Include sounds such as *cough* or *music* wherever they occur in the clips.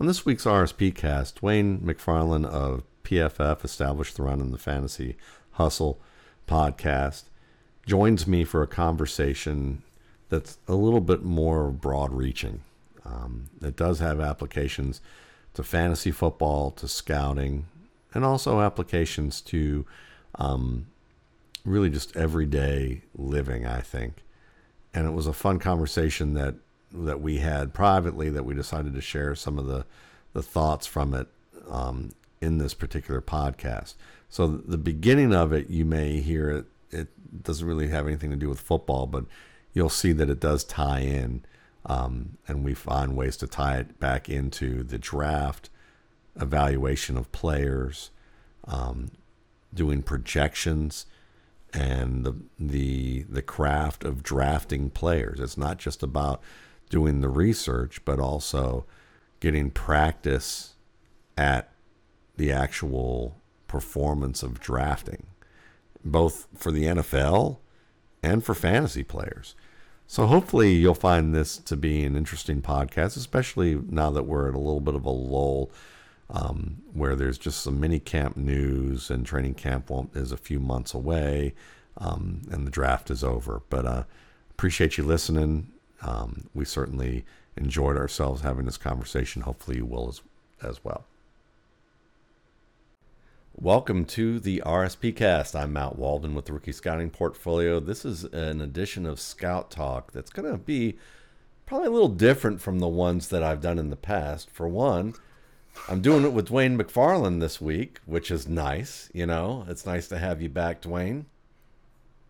On this week's RSP cast, Dwayne McFarland of PFF, Established the Run in the Fantasy Hustle podcast, joins me for a conversation that's a little bit more broad reaching. Um, it does have applications to fantasy football, to scouting, and also applications to um, really just everyday living, I think. And it was a fun conversation that that we had privately that we decided to share some of the the thoughts from it um, in this particular podcast. So the beginning of it, you may hear it. It doesn't really have anything to do with football, but you'll see that it does tie in, um, and we find ways to tie it back into the draft, evaluation of players, um, doing projections, and the the the craft of drafting players. It's not just about doing the research, but also getting practice at the actual performance of drafting, both for the NFL and for fantasy players. So hopefully you'll find this to be an interesting podcast, especially now that we're at a little bit of a lull um, where there's just some mini camp news and training camp is a few months away um, and the draft is over. But uh, appreciate you listening. Um, we certainly enjoyed ourselves having this conversation. Hopefully you will as, as well. Welcome to the RSP Cast. I'm Matt Waldman with the Rookie Scouting Portfolio. This is an edition of Scout Talk that's going to be probably a little different from the ones that I've done in the past. For one, I'm doing it with Dwayne McFarland this week, which is nice. You know, it's nice to have you back, Dwayne.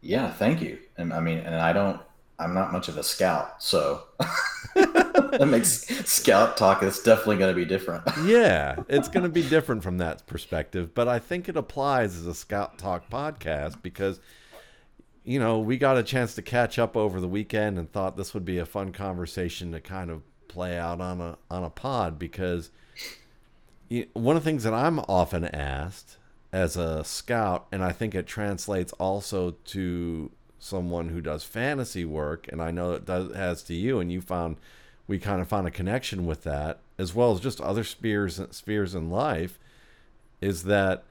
Yeah, thank you. And I mean, and I don't I'm not much of a scout, so *laughs* that makes scout talk is definitely going to be different. *laughs* yeah, it's going to be different from that perspective, but I think it applies as a scout talk podcast because you know, we got a chance to catch up over the weekend and thought this would be a fun conversation to kind of play out on a on a pod because one of the things that I'm often asked as a scout and I think it translates also to someone who does fantasy work, and I know it does has to you, and you found we kind of found a connection with that, as well as just other spheres spheres in life, is that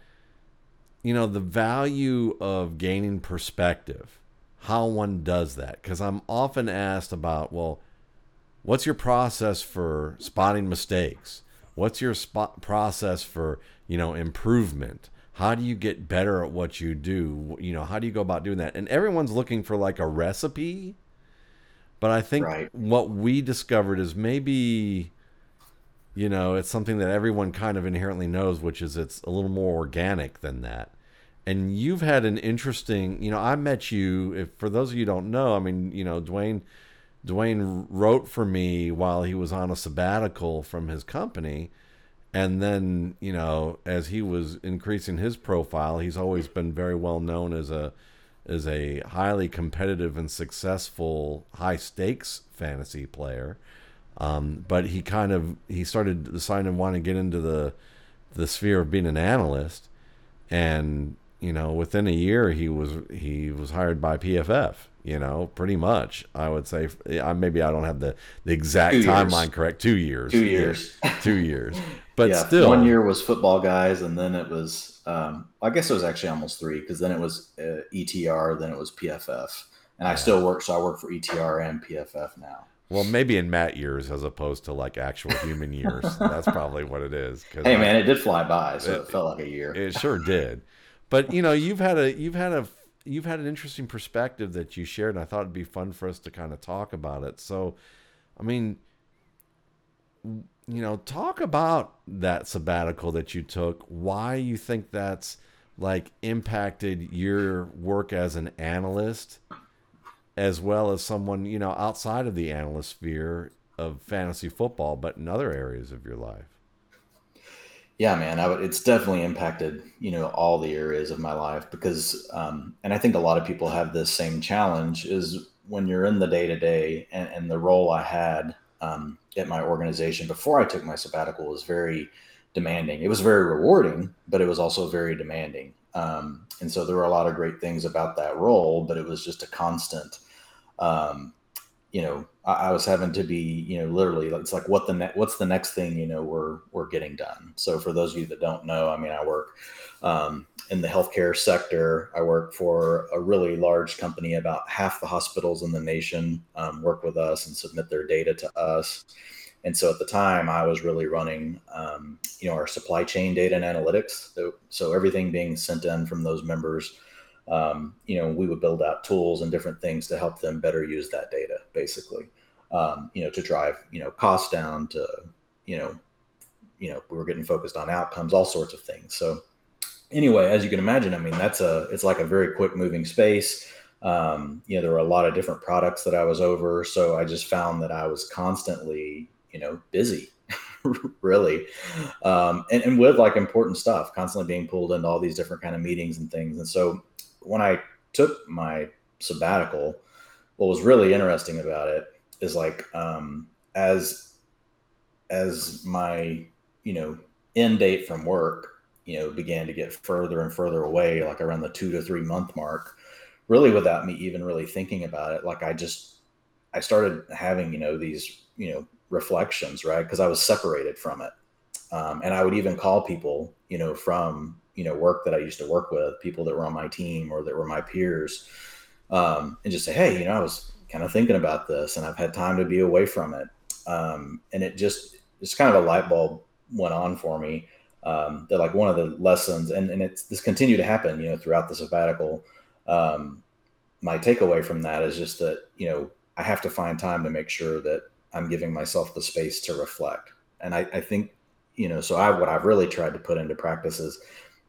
you know the value of gaining perspective, how one does that, because I'm often asked about well, what's your process for spotting mistakes? What's your spot process for you know improvement? How do you get better at what you do? You know how do you go about doing that? And everyone's looking for like a recipe but i think right. what we discovered is maybe you know it's something that everyone kind of inherently knows which is it's a little more organic than that. And you've had an interesting you know i met you if for those of you don't know i mean you know dwayne dwayne wrote for me while he was on a sabbatical from his company and then you know as he was increasing his profile he's always been very well known as a as a highly competitive and successful high stakes fantasy player. Um, but he kind of he started deciding to want to get into the the sphere of being an analyst. And you know within a year he was he was hired by PFF you know pretty much I would say maybe I don't have the the exact two timeline years. correct. 2 years. 2 years. 2 years but yeah, still, one year was football guys, and then it was, um, I guess it was actually almost three because then it was uh, ETR, then it was PFF, and I still work, so I work for ETR and PFF now. Well, maybe in Matt years as opposed to like actual human years. *laughs* That's probably what it is. Hey, man, it did fly by, so it, it felt like a year. It sure did. But you know, you've had a you've had a you've had an interesting perspective that you shared, and I thought it'd be fun for us to kind of talk about it. So, I mean, you know, talk about that sabbatical that you took, why you think that's like impacted your work as an analyst as well as someone, you know, outside of the analyst sphere of fantasy football, but in other areas of your life. Yeah, man, would, it's definitely impacted, you know, all the areas of my life because, um, and I think a lot of people have this same challenge is when you're in the day to day and the role I had, um, at my organization before I took my sabbatical was very demanding. It was very rewarding, but it was also very demanding. Um, and so there were a lot of great things about that role, but it was just a constant, um, you know, I, I, was having to be, you know, literally, it's like what the ne- what's the next thing you know we're we're getting done. So for those of you that don't know, I mean, I work um, in the healthcare sector. I work for a really large company. About half the hospitals in the nation um, work with us and submit their data to us. And so at the time, I was really running, um, you know, our supply chain data and analytics. So, so everything being sent in from those members um, you know, we would build out tools and different things to help them better use that data, basically, um, you know, to drive, you know, costs down to, you know, you know, we were getting focused on outcomes, all sorts of things. So anyway, as you can imagine, I mean, that's a, it's like a very quick moving space. Um, you know, there were a lot of different products that I was over. So I just found that I was constantly, you know, busy *laughs* really um, and, and with like important stuff constantly being pulled into all these different kind of meetings and things and so when I took my sabbatical, what was really interesting about it is like um, as as my you know end date from work you know began to get further and further away, like around the two to three month mark, really without me even really thinking about it, like I just I started having you know these you know reflections right? Because I was separated from it, um, and I would even call people you know from you know work that I used to work with, people that were on my team or that were my peers, um, and just say, hey, you know, I was kind of thinking about this, and I've had time to be away from it, um, and it just it's kind of a light bulb went on for me. Um, that like one of the lessons, and and it's this continued to happen, you know, throughout the sabbatical. Um, my takeaway from that is just that you know I have to find time to make sure that I'm giving myself the space to reflect, and I, I think you know so I what I've really tried to put into practice is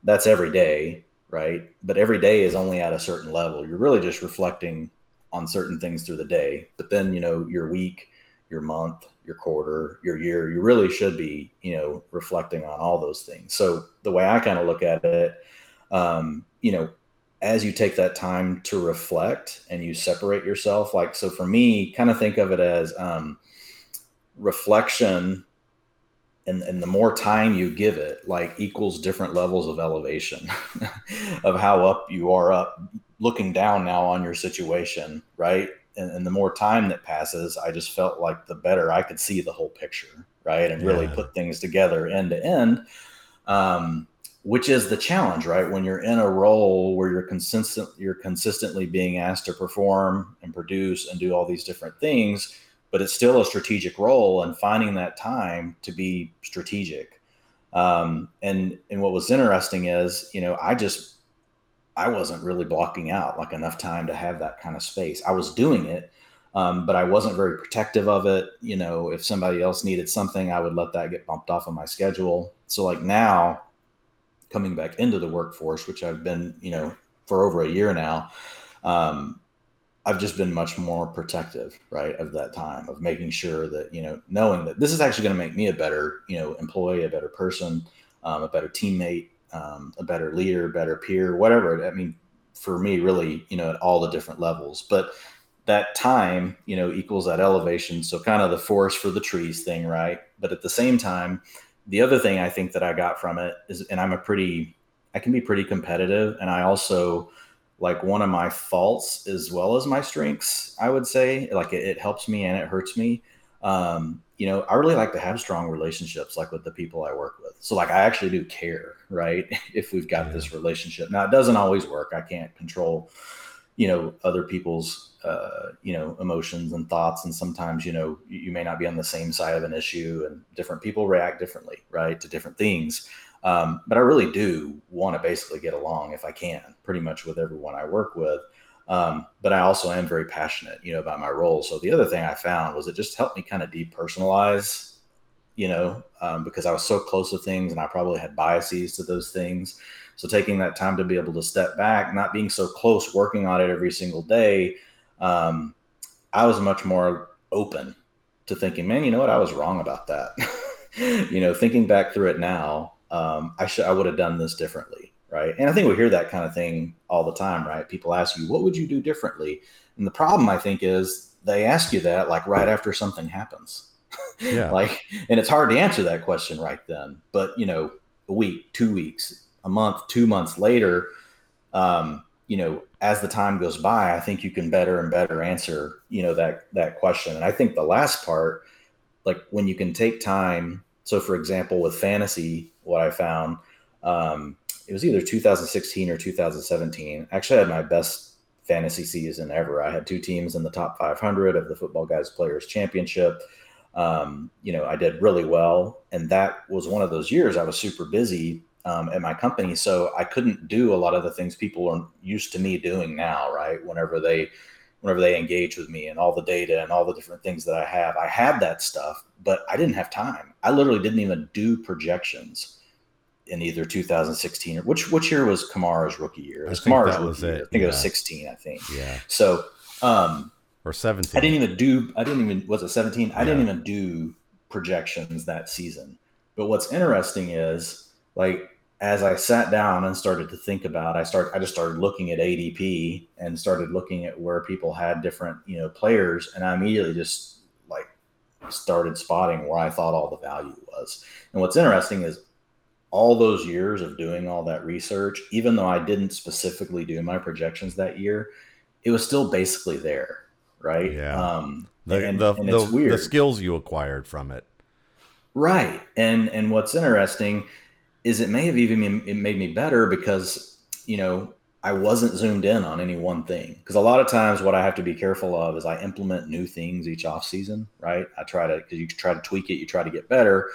that's every day, right? But every day is only at a certain level. You're really just reflecting on certain things through the day. But then, you know, your week, your month, your quarter, your year, you really should be, you know, reflecting on all those things. So the way I kind of look at it, um, you know, as you take that time to reflect and you separate yourself, like, so for me, kind of think of it as um, reflection and, and the more time you give it like equals different levels of elevation *laughs* of how up you are up looking down now on your situation right? And, and, the more time that passes i just felt like the better i could see the whole picture right? And really put things together end to end um, which is the challenge right? When you're in a role where you're consistent you're consistently being asked to perform and produce and do all these different things but it's still a strategic role and finding that time to be strategic. Um, and and what was interesting is, you know, I just I wasn't really blocking out like enough time to have that kind of space. I was doing it, um, but I wasn't very protective of it. You know, if somebody else needed something, I would let that get bumped off of my schedule. So like now, coming back into the workforce, which I've been, you know, for over a year now, um, I've just been much more protective, right, of that time of making sure that you know, knowing that this is actually going to make me a better, you know, employee, a better person, um, a better teammate, um, a better leader, better peer, whatever. I mean, for me, really, you know, at all the different levels. But that time, you know, equals that elevation. So kind of the forest for the trees thing, right? But at the same time, the other thing I think that I got from it is, and I'm a pretty, I can be pretty competitive, and I also like one of my faults as well as my strengths i would say like it, it helps me and it hurts me. Um, you know i really like to have strong relationships like with the people i work with. So like i actually do care right *laughs* if we've got yeah. this relationship. Now it doesn't always work. I can't control you know other people's uh, you know emotions and thoughts. And sometimes you know you, you may not be on the same side of an issue and different people react differently right to different things um, but I really do want to basically get along if I can, pretty much with everyone I work with. Um, but I also am very passionate, you know, about my role. So the other thing I found was it just helped me kind of depersonalize, you know, um, because I was so close to things and I probably had biases to those things. So taking that time to be able to step back, not being so close, working on it every single day, um, I was much more open to thinking, man, you know what, I was wrong about that. *laughs* you know, thinking back through it now, um, I should I would have done this differently, right? And I think we hear that kind of thing all the time, right? People ask you, what would you do differently? And the problem I think is they ask you that like right after something happens. *laughs* Yeah. like, and it's hard to answer that question right then. But you know, a week, two weeks, a month, two months later, um, you know, as the time goes by, I think you can better and better answer, you know, that that question. And I think the last part, like when you can take time. So, for example, with fantasy, what I found, um, it was either 2016 or 2017. Actually, I had my best fantasy season ever. I had two teams in the top 500 of the Football Guys Players Championship. Um, you know, I did really well, and that was one of those years I was super busy um, at my company, so I couldn't do a lot of the things people are used to me doing now. Right, whenever they whenever they engage with me and all the data and all the different things that I have, I had that stuff, but I didn't have time. I literally didn't even do projections in either 2016 or which which year was Kamara's rookie year? It was Kamara's that was it, year. I think yeah. it was 16. I think. Yeah. So, um, Or 17. I didn't even do. I didn't even. Was it 17? I didn't even do projections that season. But what's interesting is like as I sat down and started to think about, I start. I just started looking at ADP and started looking at where people had different you know players, and I immediately just like started spotting where I thought all the value was. And what's interesting is all those years of doing all that research, even though I didn't specifically do my projections that year, it was still basically there, right? Yeah. Um, the, and, the, and the, weird, the skills you acquired from it. right? And and what's interesting is it may have even it made me better because you know I wasn't zoomed in on any one thing because a lot of times what I have to be careful of is I implement new things each off season, right? I try to because you try to tweak it, you try to get better.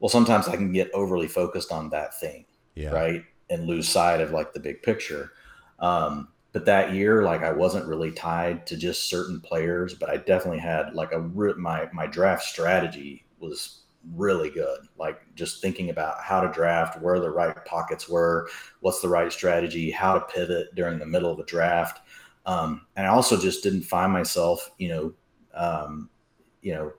Well, sometimes I can get overly focused on that thing, Yeah. right, and lose sight of like the big picture. Um, but that year, like I wasn't really tied to just certain players, but I definitely had like a my my draft strategy was really good. Like just thinking about how to draft, where the right pockets were, what's the right strategy, how to pivot during the middle of the draft. Um, and I also just didn't find myself, you know, um, you know,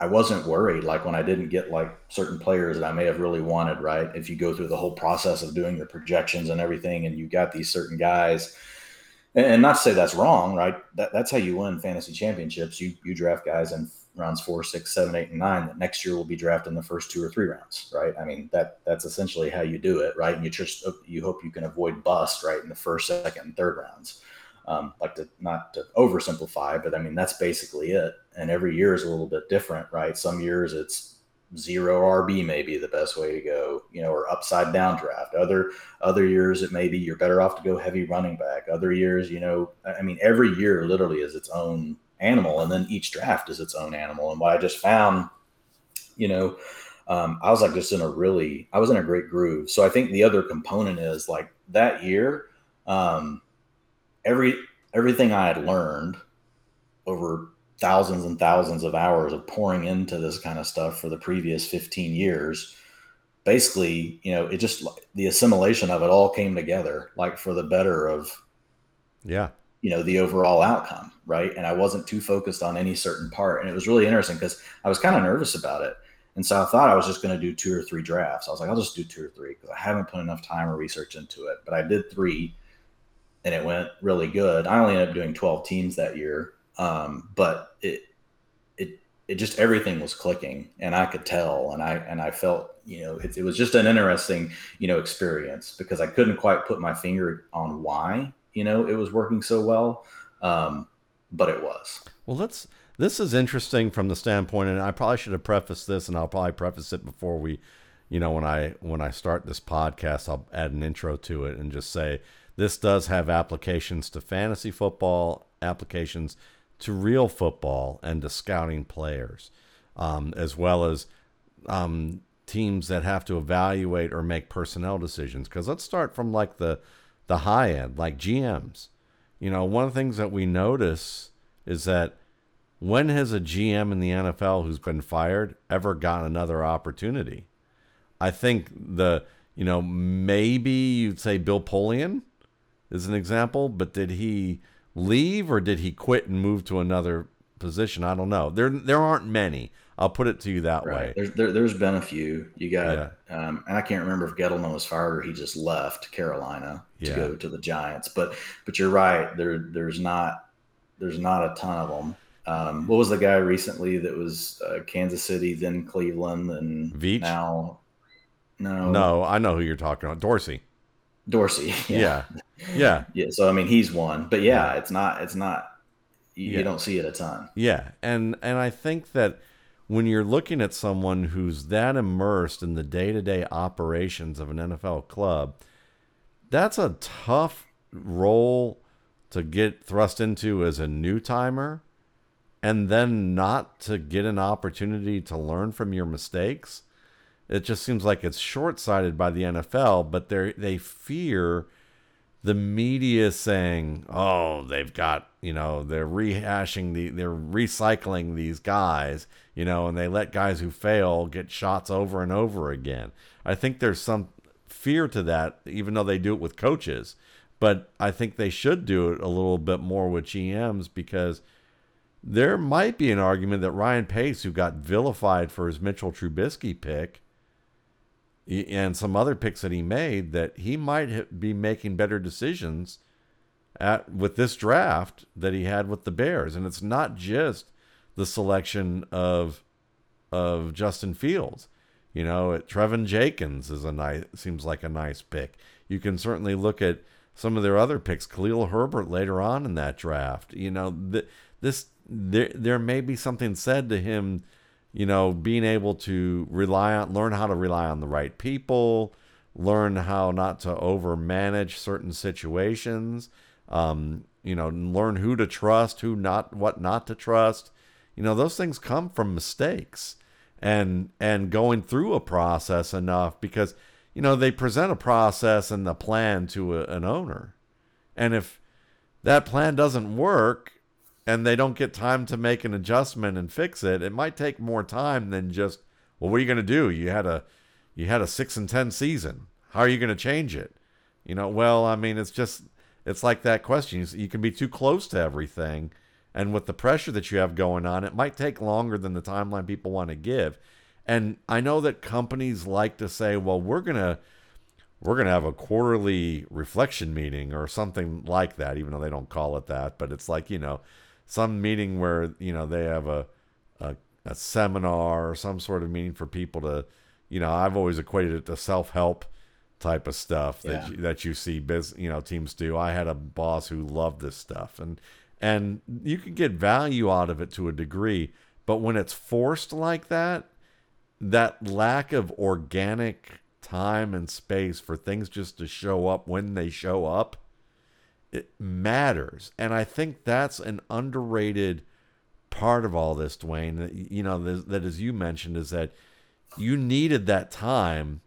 I wasn't worried like when I didn't get like certain players that I may have really wanted, right? If you go through the whole process of doing your projections and everything and you got these certain guys, and, and not to say that's wrong, right? That, that's how you win fantasy championships. You you draft guys in rounds four, six, seven, eight, and nine that next year will be drafted in the first two or three rounds, right? I mean that that's essentially how you do it, right? And you just you hope you can avoid bust, right, in the first, second, and third rounds. Um, like to not to oversimplify, but I mean that's basically it. And every year is a little bit different, right? Some years it's zero RB may be the best way to go, you know, or upside down draft. Other other years it may be you're better off to go heavy running back. Other years, you know, I mean every year literally is its own animal, and then each draft is its own animal. And what I just found, you know, um, I was like just in a really, I was in a great groove. So I think the other component is like that year, um, every everything I had learned over thousands and thousands of hours of pouring into this kind of stuff for the previous 15 years basically you know it just the assimilation of it all came together like for the better of Yeah. You know the overall outcome right? And i wasn't too focused on any certain part. And it was really interesting because i was kind of nervous about it. And so i thought i was just going to do two or three drafts. I was like i'll just do two or three because i haven't put enough time or research into it. But i did three and it went really good. I only ended up doing 12 teams that year um, but it it it just everything was clicking and i could tell and i and i felt you know it, it was just an interesting you know experience because i couldn't quite put my finger on why you know it was working so well um, but it was Well, let's. This is interesting from the standpoint, and I probably should have prefaced this, and I'll probably preface it before we, you know, when I when I start this podcast, I'll add an intro to it and just say this does have applications to fantasy football, applications to real football, and to scouting players, um, as well as um, teams that have to evaluate or make personnel decisions. Because let's start from like the the high end, like GMs. You know, one of the things that we notice is that when has a GM in the NFL who's been fired ever gotten another opportunity? I think the, you know, maybe you'd say Bill Polian is an example, but did he leave or did he quit and move to another position? I don't know. There there aren't many. I'll put it to you that way. There's there, there's been a few. You got, um, and I can't remember if Gettleman was fired or he just left Carolina to Yeah. go to the Giants. But but you're right. There there's not there's not a ton of them. Um, what was the guy recently that was uh, Kansas City, then Cleveland, and Veach? now? No, No, I know who you're talking about. Dorsey. Dorsey. *laughs* Yeah. yeah. Yeah. So I mean, he's one, but yeah, it's not. It's not. You, Yeah. you don't see it a ton. Yeah, and and I think that when you're looking at someone who's that immersed in the day-to-day operations of an NFL club, that's a tough role to get thrust into as a new timer and then not to get an opportunity to learn from your mistakes. It just seems like it's short-sighted by the NFL, but they they fear the media saying, "Oh, they've got you know they're rehashing the they're recycling these guys, you know, and they let guys who fail get shots over and over again." I think there's some fear to that, even though they do it with coaches, but I think they should do it a little bit more with GMs because there might be an argument that Ryan Pace, who got vilified for his Mitchell Trubisky pick, and some other picks that he made, that he might be making better decisions at with this draft that he had with the Bears, and it's not just the selection of of Justin Fields. You know, it, Teven Jenkins is a nice seems like a nice pick. You can certainly look at some of their other picks, Khalil Herbert later on in that draft. You know, th- this there there may be something said to him, you know, being able to rely on learn how to rely on the right people, learn how not to overmanage certain situations, um, you know, learn who to trust, who not what not to trust. You know, those things come from mistakes and and going through a process enough because you know they present a process and the plan to a, an owner. And if that plan doesn't work and they don't get time to make an adjustment and fix it it might take more time than just well what are you going to do? You had a you had a 6 and 10 season. How are you going to change it? You know well i mean it's just it's like that question. You, you can be too close to everything and with the pressure that you have going on, it might take longer than the timeline people want to give. And I know that companies like to say, well, we're going to we're going to have a quarterly reflection meeting or something like that, even though they don't call it that, but it's like, you know, some meeting where, you know, they have a a, a seminar or some sort of meeting for people to, you know, I've always equated it to self-help type of stuff that Yeah. you, that you see biz, you know, teams do. I had a boss who loved this stuff and and you can get value out of it to a degree, but when it's forced like that, that lack of organic time and space for things just to show up when they show up, it matters. And I think that's an underrated part of all this, Dwayne. You know, that as you mentioned, is that you needed that time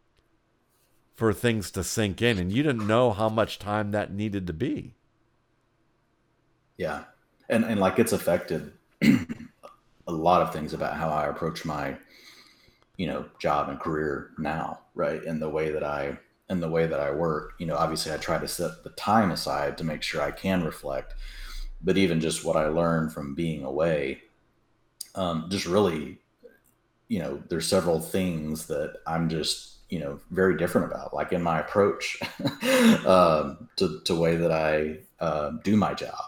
for things to sink in, and you didn't know how much time that needed to be. Yeah, and and like it's affected *clears throat* a lot of things about how I approach my, you know, job and career now, right? And the way that I and the way that I work. You know, obviously I try to set the time aside to make sure I can reflect, but even just what I learned from being away, um, just really, you know, there's several things that I'm just you know very different about like in my approach *laughs* um, to to way that i uh, do my job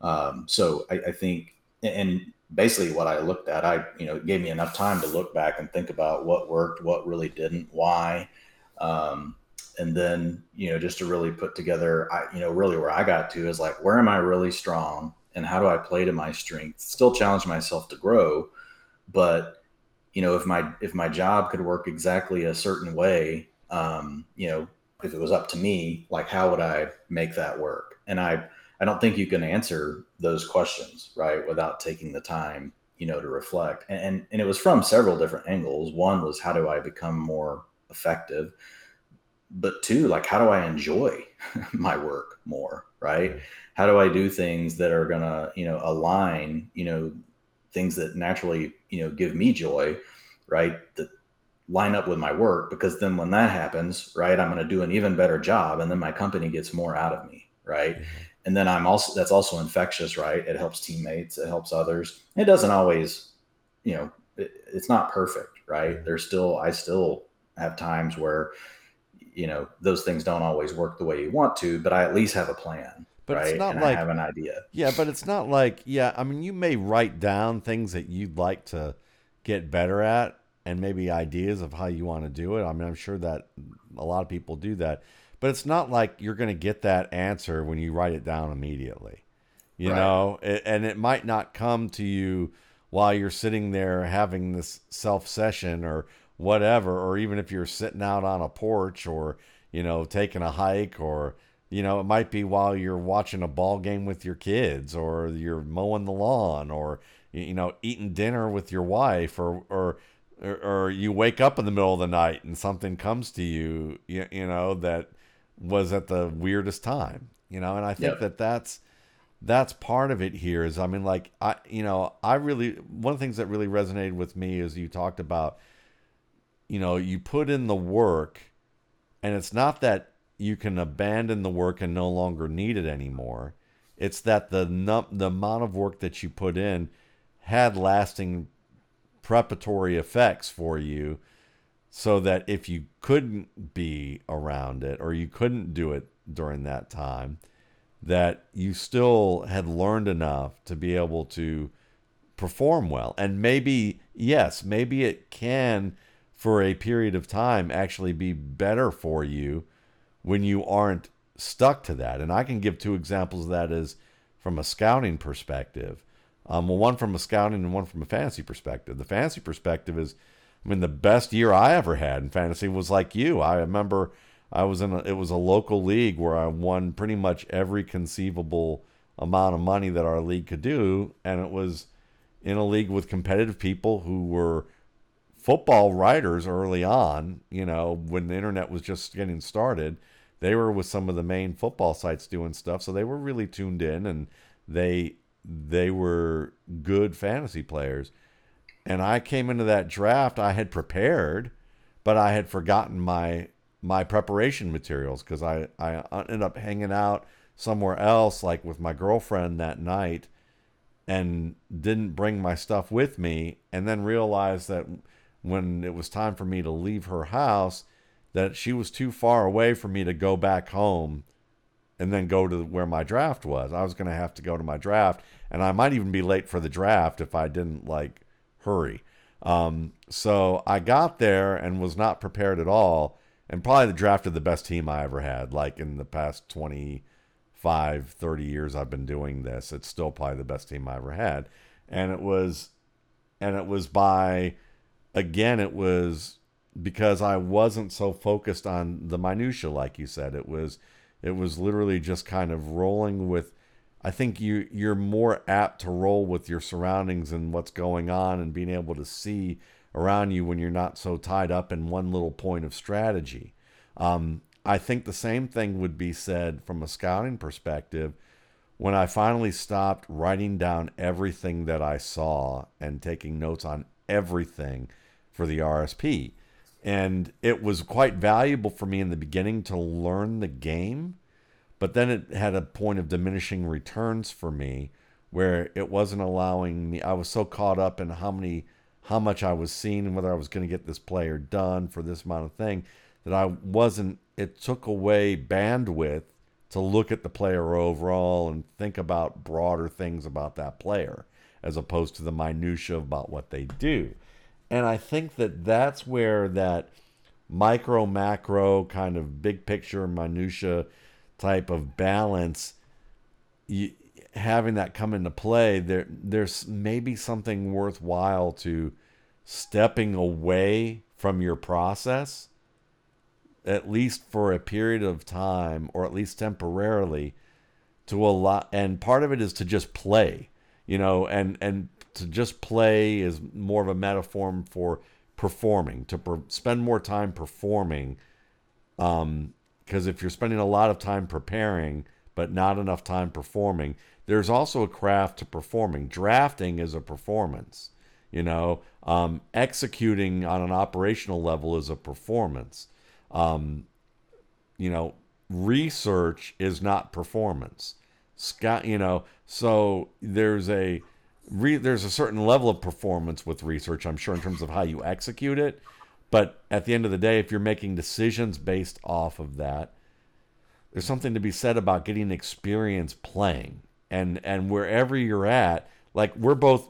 um, so I, I think and basically what i looked at i you know it gave me enough time to look back and think about what worked what really didn't why. Um, and then you know just to really put together i you know really where i got to is like where am i really strong and how do i play to my strengths? Still challenge myself to grow but you know if my if my job could work exactly a certain way um, you know if it was up to me like how would i make that work? And i i don't think you can answer those questions right without taking the time you know to reflect. And and, and it was from several different angles. One was how do i become more effective? But two like how do i enjoy *laughs* my work more right? How do i do things that are gonna you know align you know things that naturally you know give me joy right that line up with my work? Because then when that happens right i'm going to do an even better job and then my company gets more out of me right mm-hmm. And then i'm also that's also infectious right? It helps teammates it helps others. It doesn't always you know it, it's not perfect right? Mm-hmm. There's still i still have times where you know those things don't always work the way you want to but i at least have a plan But right? it's not and like i have an idea. Yeah, but it's not like yeah. I mean, you may write down things that you'd like to get better at, and maybe ideas of how you want to do it. I mean, I'm sure that a lot of people do that, but it's not like you're going to get that answer when you write it down immediately. You Right. know, It- and it might not come to you while you're sitting there having this self session or whatever, or even if you're sitting out on a porch or, you know, taking a hike or, you know, it might be while you're watching a ball game with your kids or you're mowing the lawn or, you know, eating dinner with your wife or, or, or, you wake up in the middle of the night and something comes to you, you, you know, that was at the weirdest time, you know, and I think Yep. that that's, that's part of it here is I mean like I you know I really one of the things that really resonated with me is you talked about you know you put in the work and it's not that you can abandon the work and no longer need it anymore it's that the num- the amount of work that you put in had lasting preparatory effects for you so that if you couldn't be around it or you couldn't do it during that time that you still had learned enough to be able to perform well. And maybe, yes, maybe it can, for a period of time, actually be better for you when you aren't stuck to that. And I can give two examples of that as from a scouting perspective. Um, well, one from a scouting and one from a fantasy perspective. The fantasy perspective is, I mean, the best year I ever had in fantasy was like you. I remember I was in a, it was a local league where I won pretty much every conceivable amount of money that our league could do, and it was in a league with competitive people who were football writers early on. You know, when the internet was just getting started, they were with some of the main football sites doing stuff, so they were really tuned in, and they they were good fantasy players. And I came into that draft, I had prepared, but I had forgotten my my preparation materials because I, I ended up hanging out somewhere else, like with my girlfriend that night, and didn't bring my stuff with me. And then realized that when it was time for me to leave her house, that she was too far away for me to go back home and then go to where my draft was. I was going to have to go to my draft, and I might even be late for the draft if I didn't like hurry. Um, so I got there and was not prepared at all, and probably drafted the best team I ever had. Like in the past 25, 30 years I've been doing this, it's still probably the best team I ever had. And it was, and it was by, again, it was because I wasn't so focused on the minutia, like you said. It was, it was literally just kind of rolling with. I think you you're more apt to roll with your surroundings and what's going on and being able to see around you when you're not so tied up in one little point of strategy. Um, I think the same thing would be said from a scouting perspective when I finally stopped writing down everything that I saw and taking notes on everything for the RSP. And it was quite valuable for me in the beginning to learn the game, but then it had a point of diminishing returns for me where it wasn't allowing me I was so caught up in how many how much I was seeing and whether I was going to get this player done for this amount of thing that I wasn't it took away bandwidth to look at the player overall and think about broader things about that player as opposed to the minutia about what they do. And I think that that's where that micro macro kind of big picture minutia type of balance you, having that come into play there there's maybe something worthwhile to stepping away from your process at least for a period of time or at least temporarily to a lot. and part of it is to just play you know and and to just play is more of a metaphor for performing to per, spend more time performing um because if you're spending a lot of time preparing but not enough time performing there's also a craft to performing. Drafting is a performance you know? Um, executing on an operational level is a performance. Um, you know research is not performance. Scott, you know, so there's a re, there's a certain level of performance with research, I'm sure, in terms of how you execute it. But at the end of the day, if you're making decisions based off of that, there's something to be said about getting experience playing. And and wherever you're at, like we're both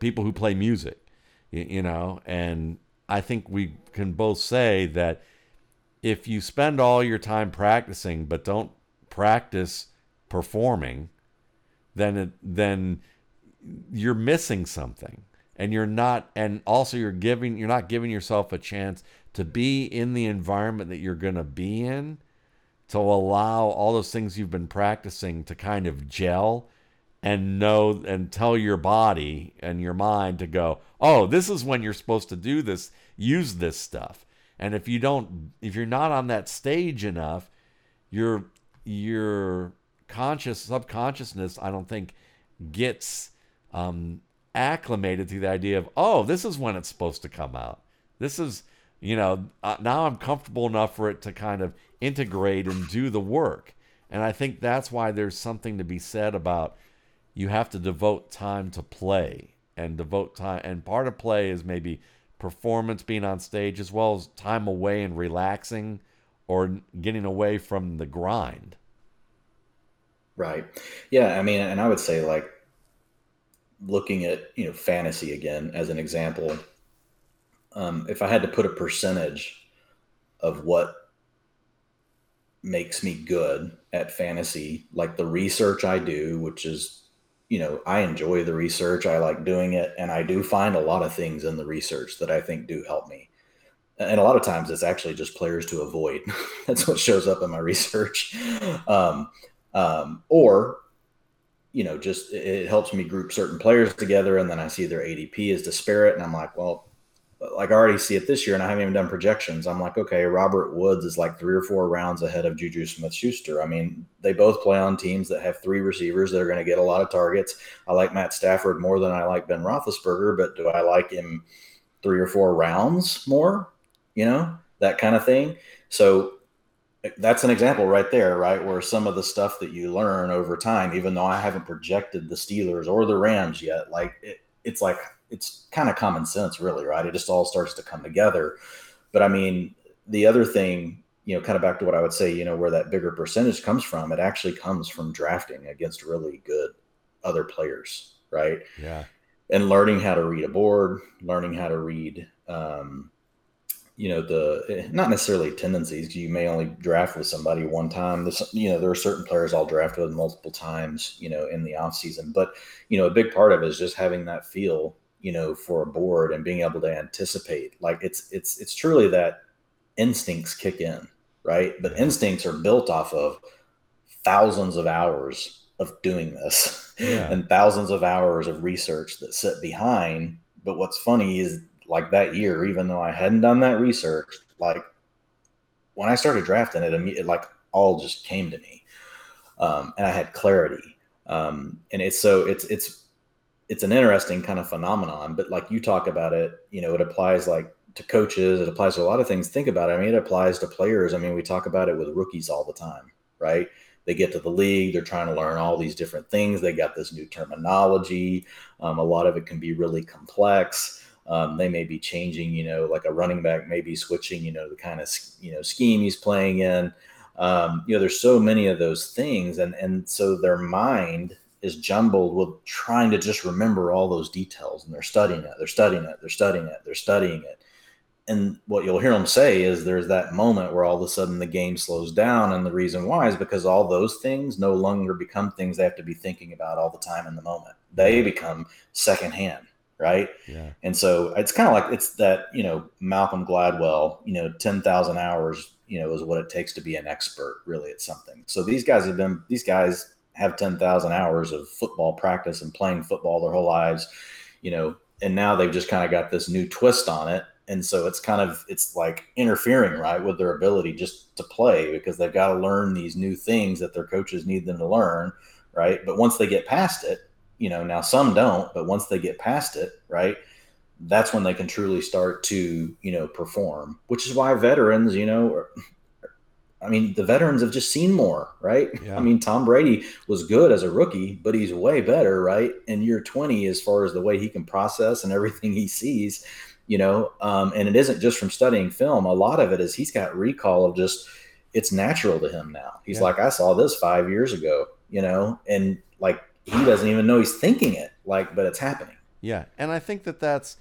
people who play music, you, you know, and I think we can both say that if you spend all your time practicing but don't practice performing, then it, then you're missing something and you're not and also you're giving you're not giving yourself a chance to be in the environment that you're going to be in to allow all those things you've been practicing to kind of gel and know and tell your body and your mind to go oh this is when you're supposed to do this use this stuff. And if you don't if you're not on that stage enough your your conscious subconsciousness i don't think gets um, acclimated to the idea of, oh, this is when it's supposed to come out. This is, you know, uh, now I'm comfortable enough for it to kind of integrate and do the work. And I think that's why there's something to be said about you have to devote time to play and devote time. And part of play is maybe performance being on stage as well as time away and relaxing or getting away from the grind. Right. Yeah. I mean, and I would say like looking at you know fantasy again as an example, um, if I had to put a percentage of what makes me good at fantasy, like the research I do, which is you know I enjoy the research, I like doing it, and I do find a lot of things in the research that I think do help me. And a lot of times it's actually just players to avoid. *laughs* That's what shows up in my research. *laughs* Um, um, or you know, just it helps me group certain players together, and then I see their ADP is disparate, and I'm like, well, like I already see it this year, and I haven't even done projections. I'm like, okay, Robert Woods is like three or four rounds ahead of Juju Smith Schuster. I mean, they both play on teams that have three receivers that are going to get a lot of targets. I like Matt Stafford more than I like Ben Roethlisberger, but do I like him three or four rounds more? You know, that kind of thing. So that's an example right there, right? Where some of the stuff that you learn over time, even though I haven't projected the Steelers or the Rams yet, like it, it's like it's kind of common sense, really, right? It just all starts to come together. But I mean, the other thing, you know, kind of back to what I would say, you know, where that bigger percentage comes from, it actually comes from drafting against really good other players, right? Yeah. And learning how to read a board, learning how to read, um, you know the eh, not necessarily tendencies you may only draft with somebody one time. This, you know there are certain players i'll draft with multiple times you know in the off season. But you know a big part of it is just having that feel you know for a board and being able to anticipate. Like it's it's it's truly that instincts kick in right? But instincts are built off of thousands of hours of doing this yeah. *laughs* and thousands of hours of research that sit behind. But what's funny is like that year, even though I hadn't done that research, like when I started drafting it, it like all just came to me, um, and I had clarity. Um, and it's so it's it's it's an interesting kind of phenomenon. But like you talk about it, you know, it applies like to coaches, it applies to a lot of things. Think about it. I mean, it applies to players. I mean, we talk about it with rookies all the time, right? They get to the league, they're trying to learn all these different things. They got this new terminology. Um, a lot of it can be really complex. Um, they may be changing, you know, like a running back may be switching, you know, the kind of you know scheme he's playing in. Um, you know, there's so many of those things, and and so their mind is jumbled with trying to just remember all those details, and they're studying it, they're studying it, they're studying it, they're studying it. And what you'll hear them say is there's that moment where all of a sudden the game slows down, and the reason why is because all those things no longer become things they have to be thinking about all the time in the moment. They become secondhand right? Yeah. And so it's kind of like it's that you know Malcolm Gladwell, you know, ten thousand hours, you know, is what it takes to be an expert really at something. So these guys have been these guys have ten thousand hours of football practice and playing football their whole lives, you know, and now they've just kind of got this new twist on it. And so it's kind of it's like interfering right with their ability just to play because they've got to learn these new things that their coaches need them to learn, right? But once they get past it, you know now some don't but once they get past it right that's when they can truly start to you know perform which is why veterans you know are, I mean, the veterans have just seen more, right? Yeah. I mean, Tom Brady was good as a rookie, but he's way better, right? In year 20, as far as the way he can process and everything he sees, you know, um, and it isn't just from studying film. A lot of it is he's got recall of just, it's natural to him now. He's yeah. like, I saw this five years ago, you know, and like he doesn't even know he's thinking it like but it's happening yeah and i think that that's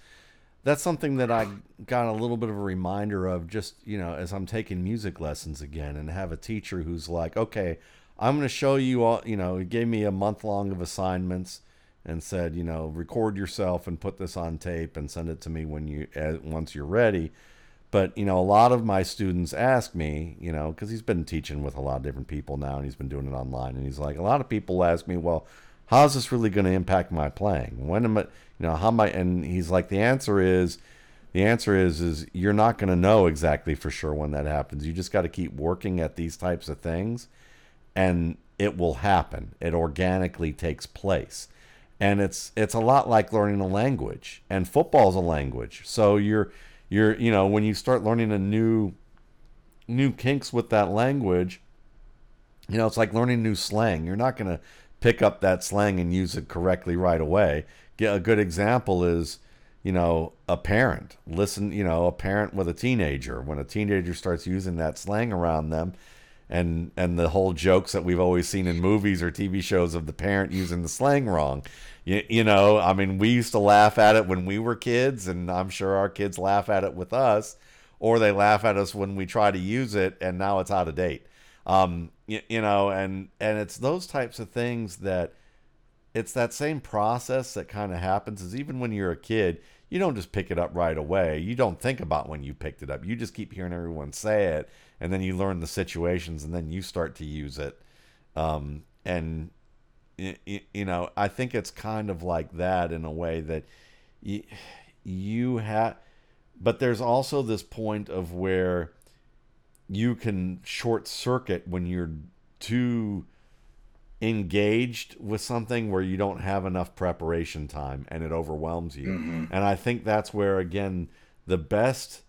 that's something that I got a little bit of a reminder of just, you know, as I'm taking music lessons again and have a teacher who's like, okay, I'm going to show you all, you know, he gave me a month long of assignments and said, you know, record yourself and put this on tape and send it to me when you, uh, once you're ready. But, you know, a lot of my students ask me, you know, because he's been teaching with a lot of different people now and he's been doing it online. And he's like, a lot of people ask me, well, how's this really going to impact my playing? When am I, you know, how am I? And he's like, the answer is, the answer is, is you're not going to know exactly for sure when that happens. You just got to keep working at these types of things, and it will happen. It organically takes place, and it's it's a lot like learning a language. And football's a language, so you're you're you know when you start learning a new new kinks with that language you know it's like learning new slang you're not going to pick up that slang and use it correctly right away. A good example is, you know, a parent. Listen, you know, a parent with a teenager. When a teenager starts using that slang around them, and and the whole jokes that we've always seen in movies or TV shows of the parent using the slang wrong. You, you know, I mean, we used to laugh at it when we were kids, and I'm sure our kids laugh at it with us, or they laugh at us when we try to use it, and now it's out of date. Um, you, you know, and and it's those types of things that it's that same process that kind of happens. Is even when you're a kid, you don't just pick it up right away. You don't think about when you picked it up. You just keep hearing everyone say it, and then you learn the situations, and then you start to use it. Um, and you, you know, I think it's kind of like that in a way that you, you have, but there's also this point of where you can short circuit when you're too engaged with something where you don't have enough preparation time and it overwhelms you. Mm-hmm. And I think that's where again the best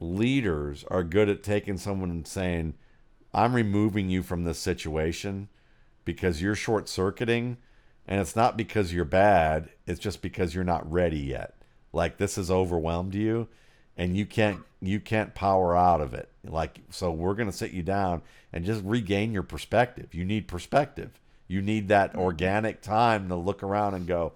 leaders are good at taking someone and saying, "I'm removing you from this situation because you're short circuiting." And it's not because you're bad, it's just because you're not ready yet. Like this has overwhelmed you and you can't you can't power out of it. Like so we're going to sit you down and just regain your perspective. You need perspective. You need that organic time to look around and go,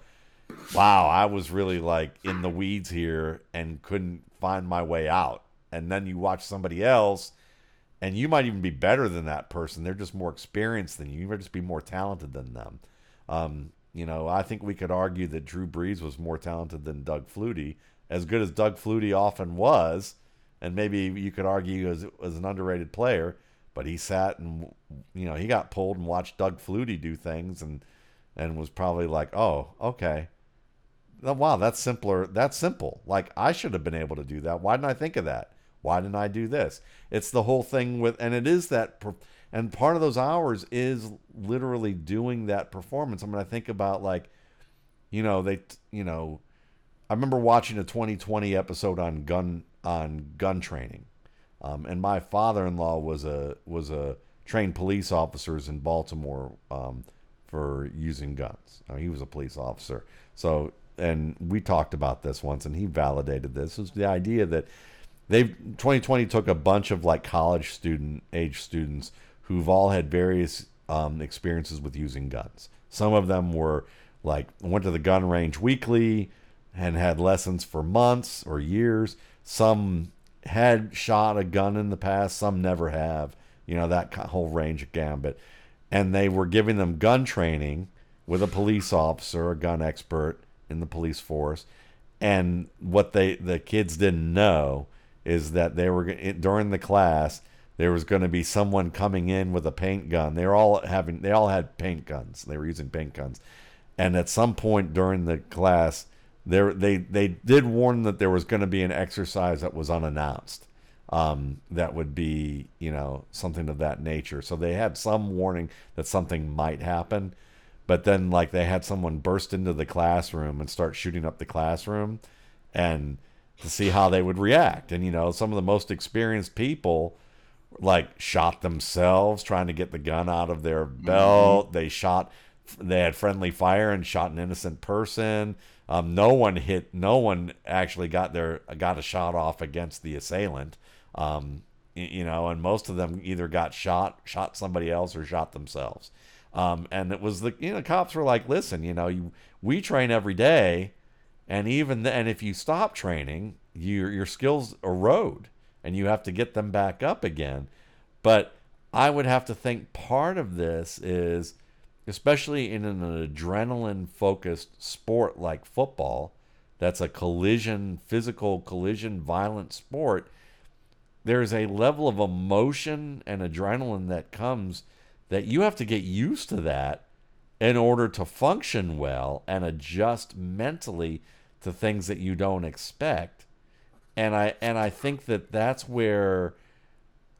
"Wow, I was really like in the weeds here and couldn't find my way out." And then you watch somebody else and you might even be better than that person. They're just more experienced than you. You might just be more talented than them. Um, you know, I think we could argue that Drew Brees was more talented than Doug Flutie as good as Doug Flutie often was, and maybe you could argue as, as an underrated player, but he sat and you know he got pulled and watched Doug Flutie do things and and was probably like, oh, okay, wow, that's simpler. That's simple. Like I should have been able to do that. Why didn't I think of that? Why didn't I do this? It's the whole thing with, and it is that, and part of those hours is literally doing that performance. I mean, I think about like, you know, they, you know, I remember watching a 20/20 episode on gun on gun training, um, and my father-in-law was a was a trained police officers in Baltimore um, for using guns. I mean, he was a police officer, so and we talked about this once, and he validated this. Was the idea that they 20/20 took a bunch of like college student age students who've all had various um, experiences with using guns. Some of them were like went to the gun range weekly and had lessons for months or years. Some had shot a gun in the past, some never have. You know, that whole range of gambit. And they were giving them gun training with a police officer, a gun expert in the police force. And what they the kids didn't know is that they were during the class there was going to be someone coming in with a paint gun. They were all having they all had paint guns. They were using paint guns. And at some point during the class, there they they did warn that there was going to be an exercise that was unannounced um, that would be you know something of that nature. So they had some warning that something might happen but then like they had someone burst into the classroom and start shooting up the classroom and to see how they would react. And you know some of the most experienced people like shot themselves trying to get the gun out of their belt. Mm-hmm. they shot they had friendly fire and shot an innocent person um, no one hit. No one actually got their got a shot off against the assailant. Um, you know, and most of them either got shot, shot somebody else, or shot themselves. Um, and it was the you know cops were like, listen, you know, you, we train every day, And even then, if you stop training, your your skills erode and you have to get them back up again. But I would have to think part of this is, especially in an adrenaline focused sport like football, that's a collision, physical collision, violent sport. There's a level of emotion and adrenaline that comes that you have to get used to that in order to function well and adjust mentally to things that you don't expect and i and i think that that's where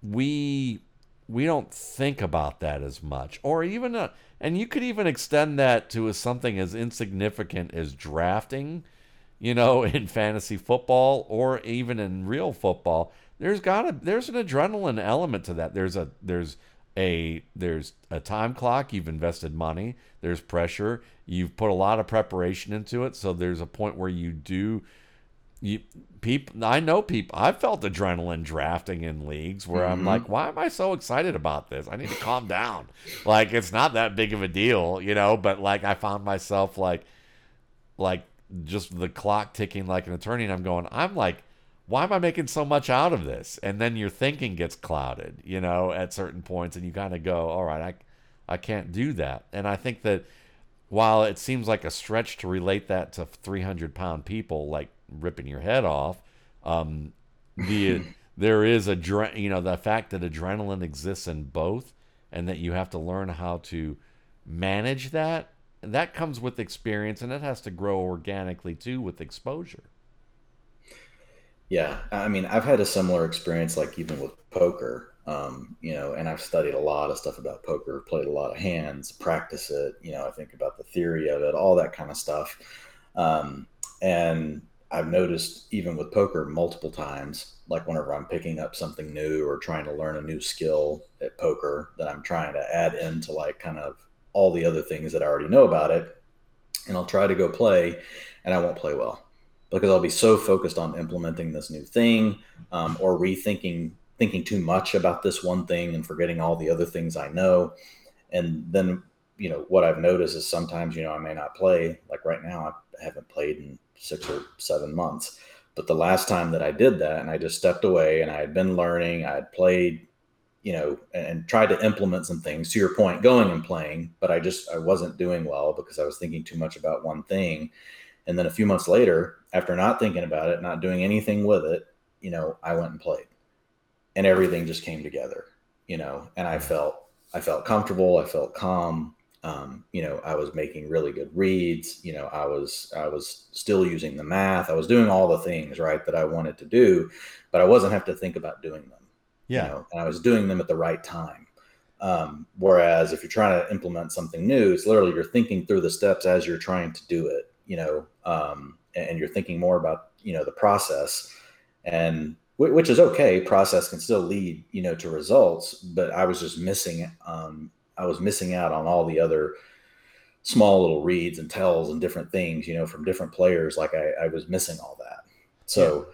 we we don't think about that as much or even a, and you could even extend that to a, something as insignificant as drafting you know *laughs* in fantasy football or even in real football. There's got to there's an adrenaline element to that. There's a there's a there's a time clock you've invested money there's pressure you've put a lot of preparation into it so there's a point where you do you people i know people i've felt adrenaline drafting in leagues where i'm mm-hmm. like why am i so excited about this i need to calm down like it's not that big of a deal you know but like i found myself like like just the clock ticking like an attorney and i'm going i'm like why am I making so much out of this? And then your thinking gets clouded, you know, at certain points, and you kind of go, all right, I, I can't do that. And I think that while it seems like a stretch to relate that to 300 pound people, like ripping your head off, um, the *laughs* there is a you know the fact that adrenaline exists in both, and that you have to learn how to manage that. That comes with experience, and it has to grow organically too with exposure. Yeah, I mean, I've had a similar experience, like even with poker, um, you know, and I've studied a lot of stuff about poker, played a lot of hands, practice it, you know, I think about the theory of it, all that kind of stuff. Um, and I've noticed even with poker multiple times, like whenever I'm picking up something new or trying to learn a new skill at poker that I'm trying to add into like kind of all the other things that I already know about it, and I'll try to go play and I won't play well because I'll be so focused on implementing this new thing um, or rethinking thinking too much about this one thing and forgetting all the other things I know. And then, you know, what I've noticed is sometimes, you know, I may not play. Like right now, I haven't played in six or seven months. But the last time that I did that and I just stepped away and I had been learning, I had played, you know, and, tried to implement some things to your point, going and playing, but I just, I wasn't doing well because I was thinking too much about one thing. And then a few months later, after not thinking about it, not doing anything with it, you know, I went and played. And everything just came together, you know, and I felt I felt comfortable, I felt calm. Um, you know, I was making really good reads, you know, I was I was still using the math. I was doing all the things, right, that I wanted to do, but I wasn't have to think about doing them. Yeah. You know, and I was doing them at the right time. Um, whereas if you're trying to implement something new, it's literally you're thinking through the steps as you're trying to do it you know, um, and you're thinking more about, you know, the process and which is okay. Process can still lead, you know, to results, but I was just missing, um, I was missing out on all the other small little reads and tells and different things, you know, from different players. Like I, I was missing all that. So,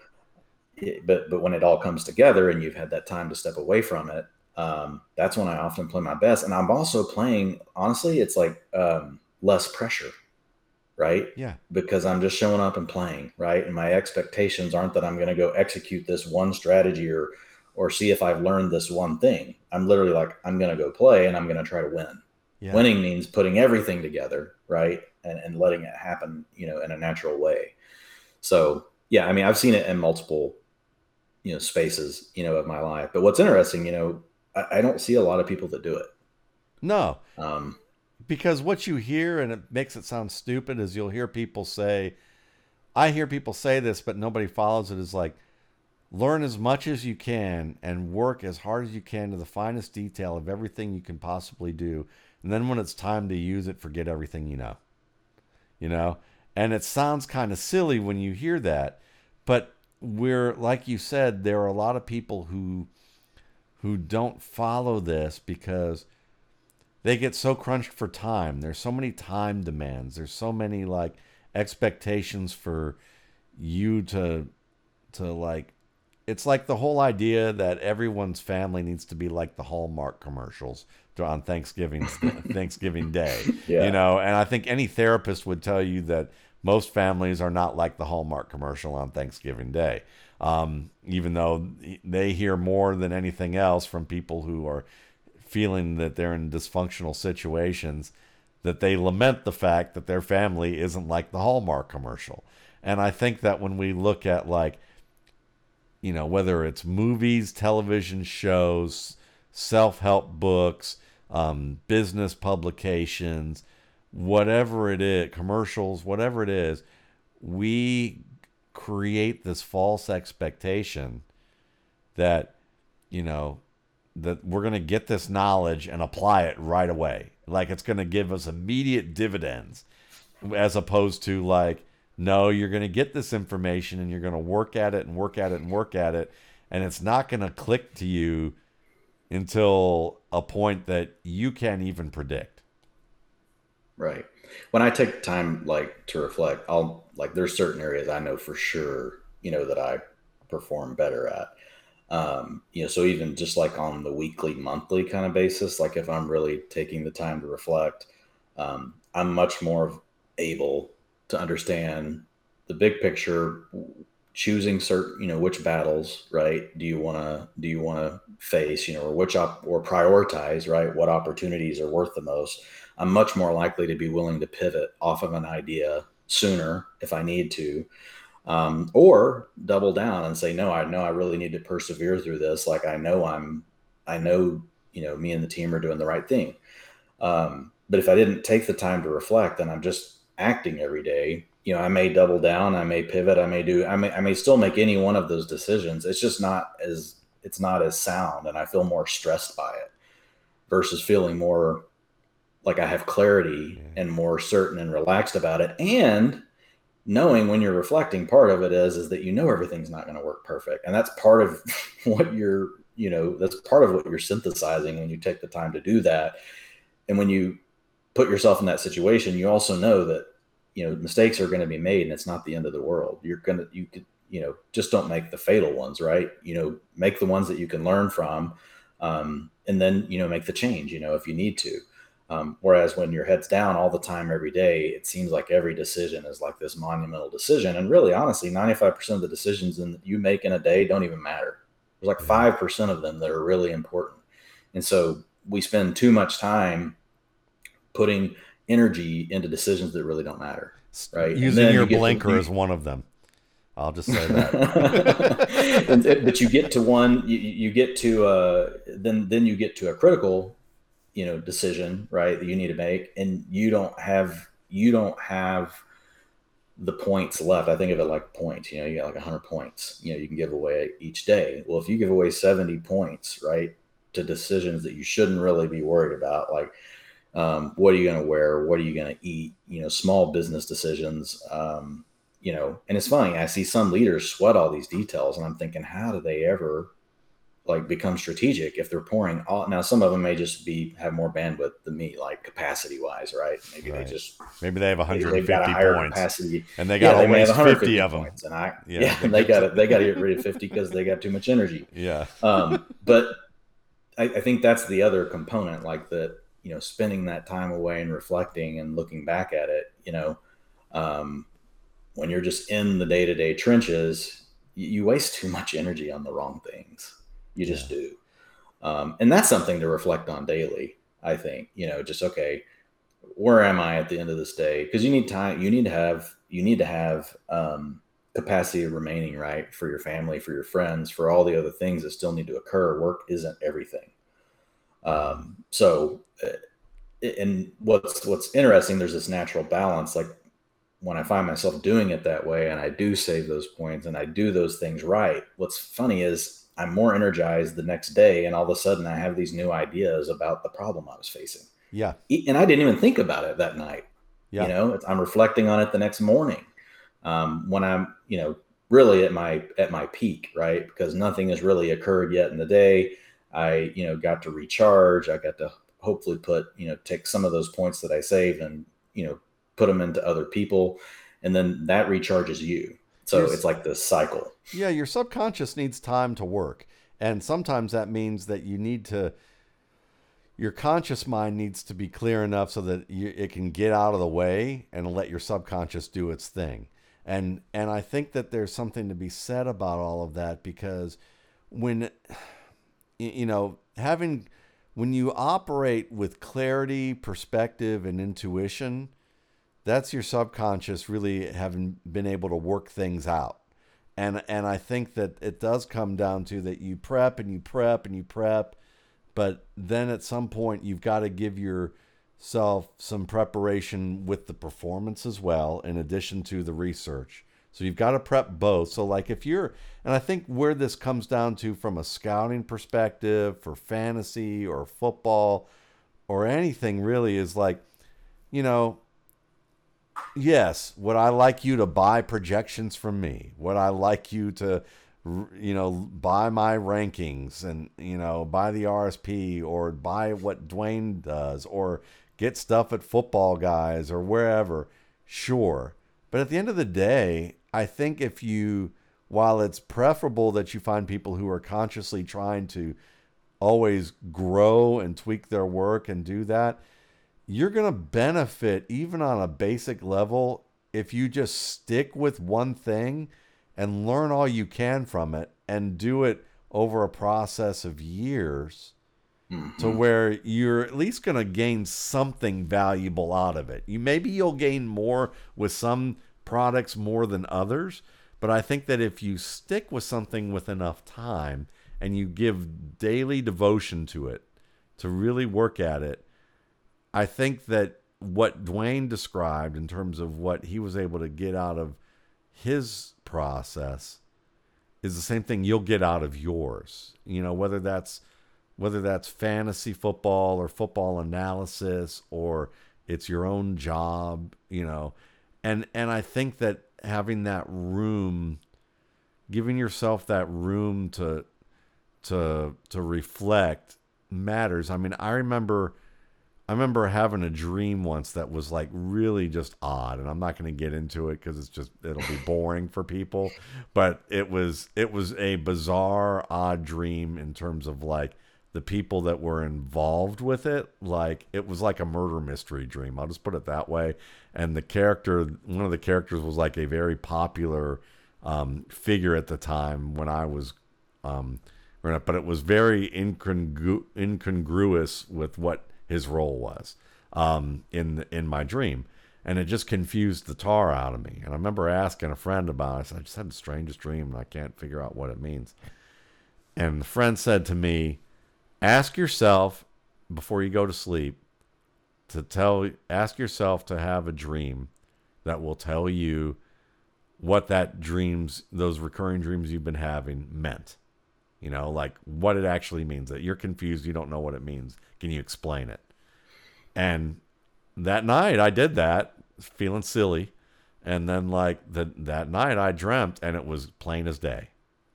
it, but, but when it all comes together and you've had that time to step away from it, um, that's when I often play my best. And I'm also playing, honestly, it's like, um, less pressure right? Yeah. Because I'm just showing up and playing, right? And my expectations aren't that I'm going to go execute this one strategy or or see if I've learned this one thing. I'm literally like I'm going to go play and I'm going to try to win. Yeah. Winning means putting everything together, right? And and letting it happen, you know, in a natural way. So, yeah, I mean, I've seen it in multiple you know spaces, you know, of my life. But what's interesting, you know, I, I don't see a lot of people that do it. No. Um because what you hear and it makes it sound stupid is you'll hear people say i hear people say this but nobody follows it is like learn as much as you can and work as hard as you can to the finest detail of everything you can possibly do and then when it's time to use it forget everything you know you know and it sounds kind of silly when you hear that but we're like you said there are a lot of people who who don't follow this because they get so crunched for time. There's so many time demands. There's so many like expectations for you to to like it's like the whole idea that everyone's family needs to be like the Hallmark commercials on Thanksgiving *laughs* Thanksgiving Day. Yeah. You know, and I think any therapist would tell you that most families are not like the Hallmark commercial on Thanksgiving Day. Um, even though they hear more than anything else from people who are feeling that they're in dysfunctional situations, that they lament the fact that their family isn't like the Hallmark commercial. And I think that when we look at like, you know, whether it's movies, television shows, self help books, um, business publications, whatever it is, commercials, whatever it is, we create this false expectation that, you know, that we're going to get this knowledge and apply it right away. Like it's going to give us immediate dividends as opposed to like, no, you're going to get this information and you're going to work at it and work at it and work at it. And it's not going to click to you until a point that you can't even predict. Right. When I take time like to reflect, I'll like there's certain areas I know for sure, you know, that I perform better at. Um, you know, so even just like on the weekly, monthly kind of basis, like if I'm really taking the time to reflect, um, I'm much more able to understand the big picture, choosing certain, you know, which battles, right? Do you want to, do you want to face, you know, or which op or prioritize, right? What opportunities are worth the most? I'm much more likely to be willing to pivot off of an idea sooner if I need to, um, or double down and say, no, I know I really need to persevere through this. Like I know I'm, I know, you know, me and the team are doing the right thing. Um, but if I didn't take the time to reflect then I'm just acting every day, you know, I may double down, I may pivot, I may do, I may, I may still make any one of those decisions. It's just not as, it's not as sound and I feel more stressed by it versus feeling more like I have clarity and more certain and relaxed about it. And knowing when you're reflecting part of it is is that you know everything's not going to work perfect and that's part of *laughs* what you're you know that's part of what you're synthesizing when you take the time to do that and when you put yourself in that situation you also know that you know mistakes are going to be made and it's not the end of the world you're going to you could you know just don't make the fatal ones right you know make the ones that you can learn from um, and then you know make the change you know if you need to um, whereas when your head's down all the time, every day, it seems like every decision is like this monumental decision. And really, honestly, 95% of the decisions in, you make in a day don't even matter. There's like 5% of them that are really important. And so we spend too much time putting energy into decisions that really don't matter. Right. Using your you blinker is one of them. I'll just say that. *laughs* and, but you get to one, you, you get to, uh, then, then you get to a critical you know decision right that you need to make and you don't have you don't have the points left i think of it like points you know you got like 100 points you know you can give away each day well if you give away 70 points right to decisions that you shouldn't really be worried about like um, what are you going to wear? What are you going to eat? You know small business decisions um, you know and it's funny i see some leaders sweat all these details and i'm thinking how do they ever like become strategic if they're pouring all now some of them may just be have more bandwidth than me like capacity wise right? Maybe right. they just maybe they have 150 got a higher points. capacity. And they got yeah, always they 50 of them. and i yeah, yeah and they got it they got to get rid of 50 because they got too much energy. Yeah. Um but I, I think that's the other component like that you know spending that time away and reflecting and looking back at it you know um when you're just in the day-to-day trenches you, you waste too much energy on the wrong things you just yeah. do. Um, and that's something to reflect on daily. I think, you know, just, okay, where am I at the end of this day? Cause you need time, you need to have, you need to have, um, capacity remaining right for your family, for your friends, for all the other things that still need to occur. Work isn't everything. Um, so, uh, and what's, what's interesting, there's this natural balance. Like when I find myself doing it that way and I do save those points and I do those things right, what's funny is I'm more energized the next day, and all of a sudden I have these new ideas about the problem I was facing. Yeah, and I didn't even think about it that night. Yeah. You know, I'm reflecting on it the next morning um, when I'm, you know, really at my at my peak, right? Because nothing has really occurred yet in the day. I, you know, got to recharge. I got to hopefully put, you know, take some of those points that I saved and, you know, put them into other people, and then that recharges you. So it's like this cycle. Yeah, your subconscious needs time to work. And sometimes that means that you need to your conscious mind needs to be clear enough so that you, it can get out of the way and let your subconscious do its thing. And and I think that there's something to be said about all of that because when you know having when you operate with clarity, perspective, and intuition, that's your subconscious really having been able to work things out. And and I think that it does come down to that you prep and you prep and you prep, but then at some point you've got to give yourself some preparation with the performance as well, in addition to the research. So you've got to prep both. So like if you're and I think where this comes down to from a scouting perspective for fantasy or football or anything really is like you know yes, would I like you to buy projections from me? Would I like you to you know buy my rankings and you know buy the RSP or buy what Dwayne does or get stuff at Footballguys or wherever? Sure. But at the end of the day, I think if you, while it's preferable that you find people who are consciously trying to always grow and tweak their work and do that, you're going to benefit even on a basic level if you just stick with one thing and learn all you can from it and do it over a process of years mm-hmm. to where you're at least going to gain something valuable out of it. You maybe you'll gain more with some products more than others. But I think that if you stick with something with enough time and you give daily devotion to it, to really work at it, I think that what Dwayne described in terms of what he was able to get out of his process is the same thing you'll get out of yours. You know, whether that's whether that's fantasy football or football analysis or it's your own job, you know, and and I think that having that room, giving yourself that room to to to reflect matters. I mean, I remember I remember having a dream once that was like really just odd, and I'm not going to get into it because it's just it'll be boring for people. But it was it was a bizarre, odd dream in terms of like the people that were involved with it like it was like a murder mystery dream. I'll just put it that way. And the character one of the characters was like a very popular um, figure at the time when i was um, but it was very incongru- incongruous with what his role was um, in in my dream. And it just confused the tar out of me. And i remember asking a friend about it. I said i just had the strangest dream and i can't figure out what it means. And the friend said to me ask yourself before you go to sleep to tell ask yourself to have a dream that will tell you what that dreams those recurring dreams you've been having meant. You know like what it actually means. That you're confused you don't know what it means. Can you explain it? And that night i did that feeling silly. And then like the, that night i dreamt and it was plain as day.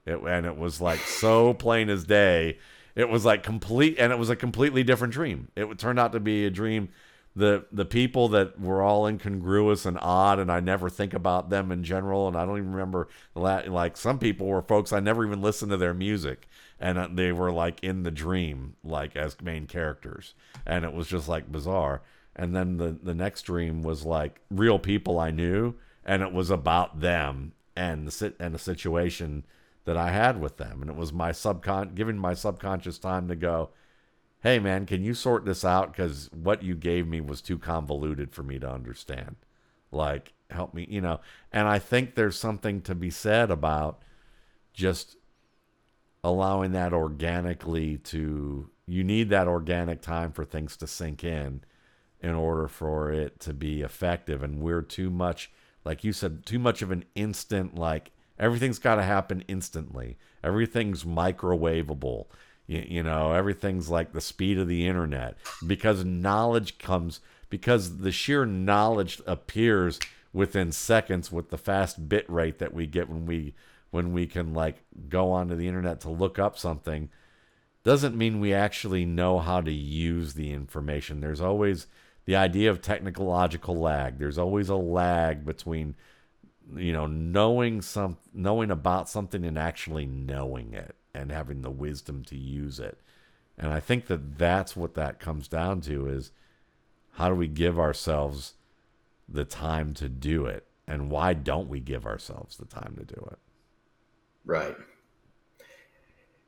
It, and it was like so plain as day it was like complete, and it was a completely different dream. It turned out to be a dream. The the people that were all incongruous and odd, and I never think about them in general, and I don't even remember like some people were folks I never even listened to their music, and uh, they were like in the dream, like as main characters, and it was just like bizarre. And then the the next dream was like real people I knew, and it was about them and the sit and the situation that I had with them. And it was my subcon giving my subconscious time to go, hey man, can you sort this out? Because what you gave me was too convoluted for me to understand. Like, help me, you know. And I think there's something to be said about just allowing that organically to you need that organic time for things to sink in in order for it to be effective and we're too much like you said too much of an instant like Everything's got to happen instantly. Everything's microwavable. You, you, know, everything's like the speed of the internet because knowledge comes because the sheer knowledge appears within seconds with the fast bit rate that we get when we when we can like go onto the internet to look up something doesn't mean we actually know how to use the information. There's always the idea of technological lag. There's always a lag between you know knowing some knowing about something and actually knowing it and having the wisdom to use it And I think that that's what that comes down to is how do we give ourselves the time to do it? And why don't we give ourselves the time to do it? Right.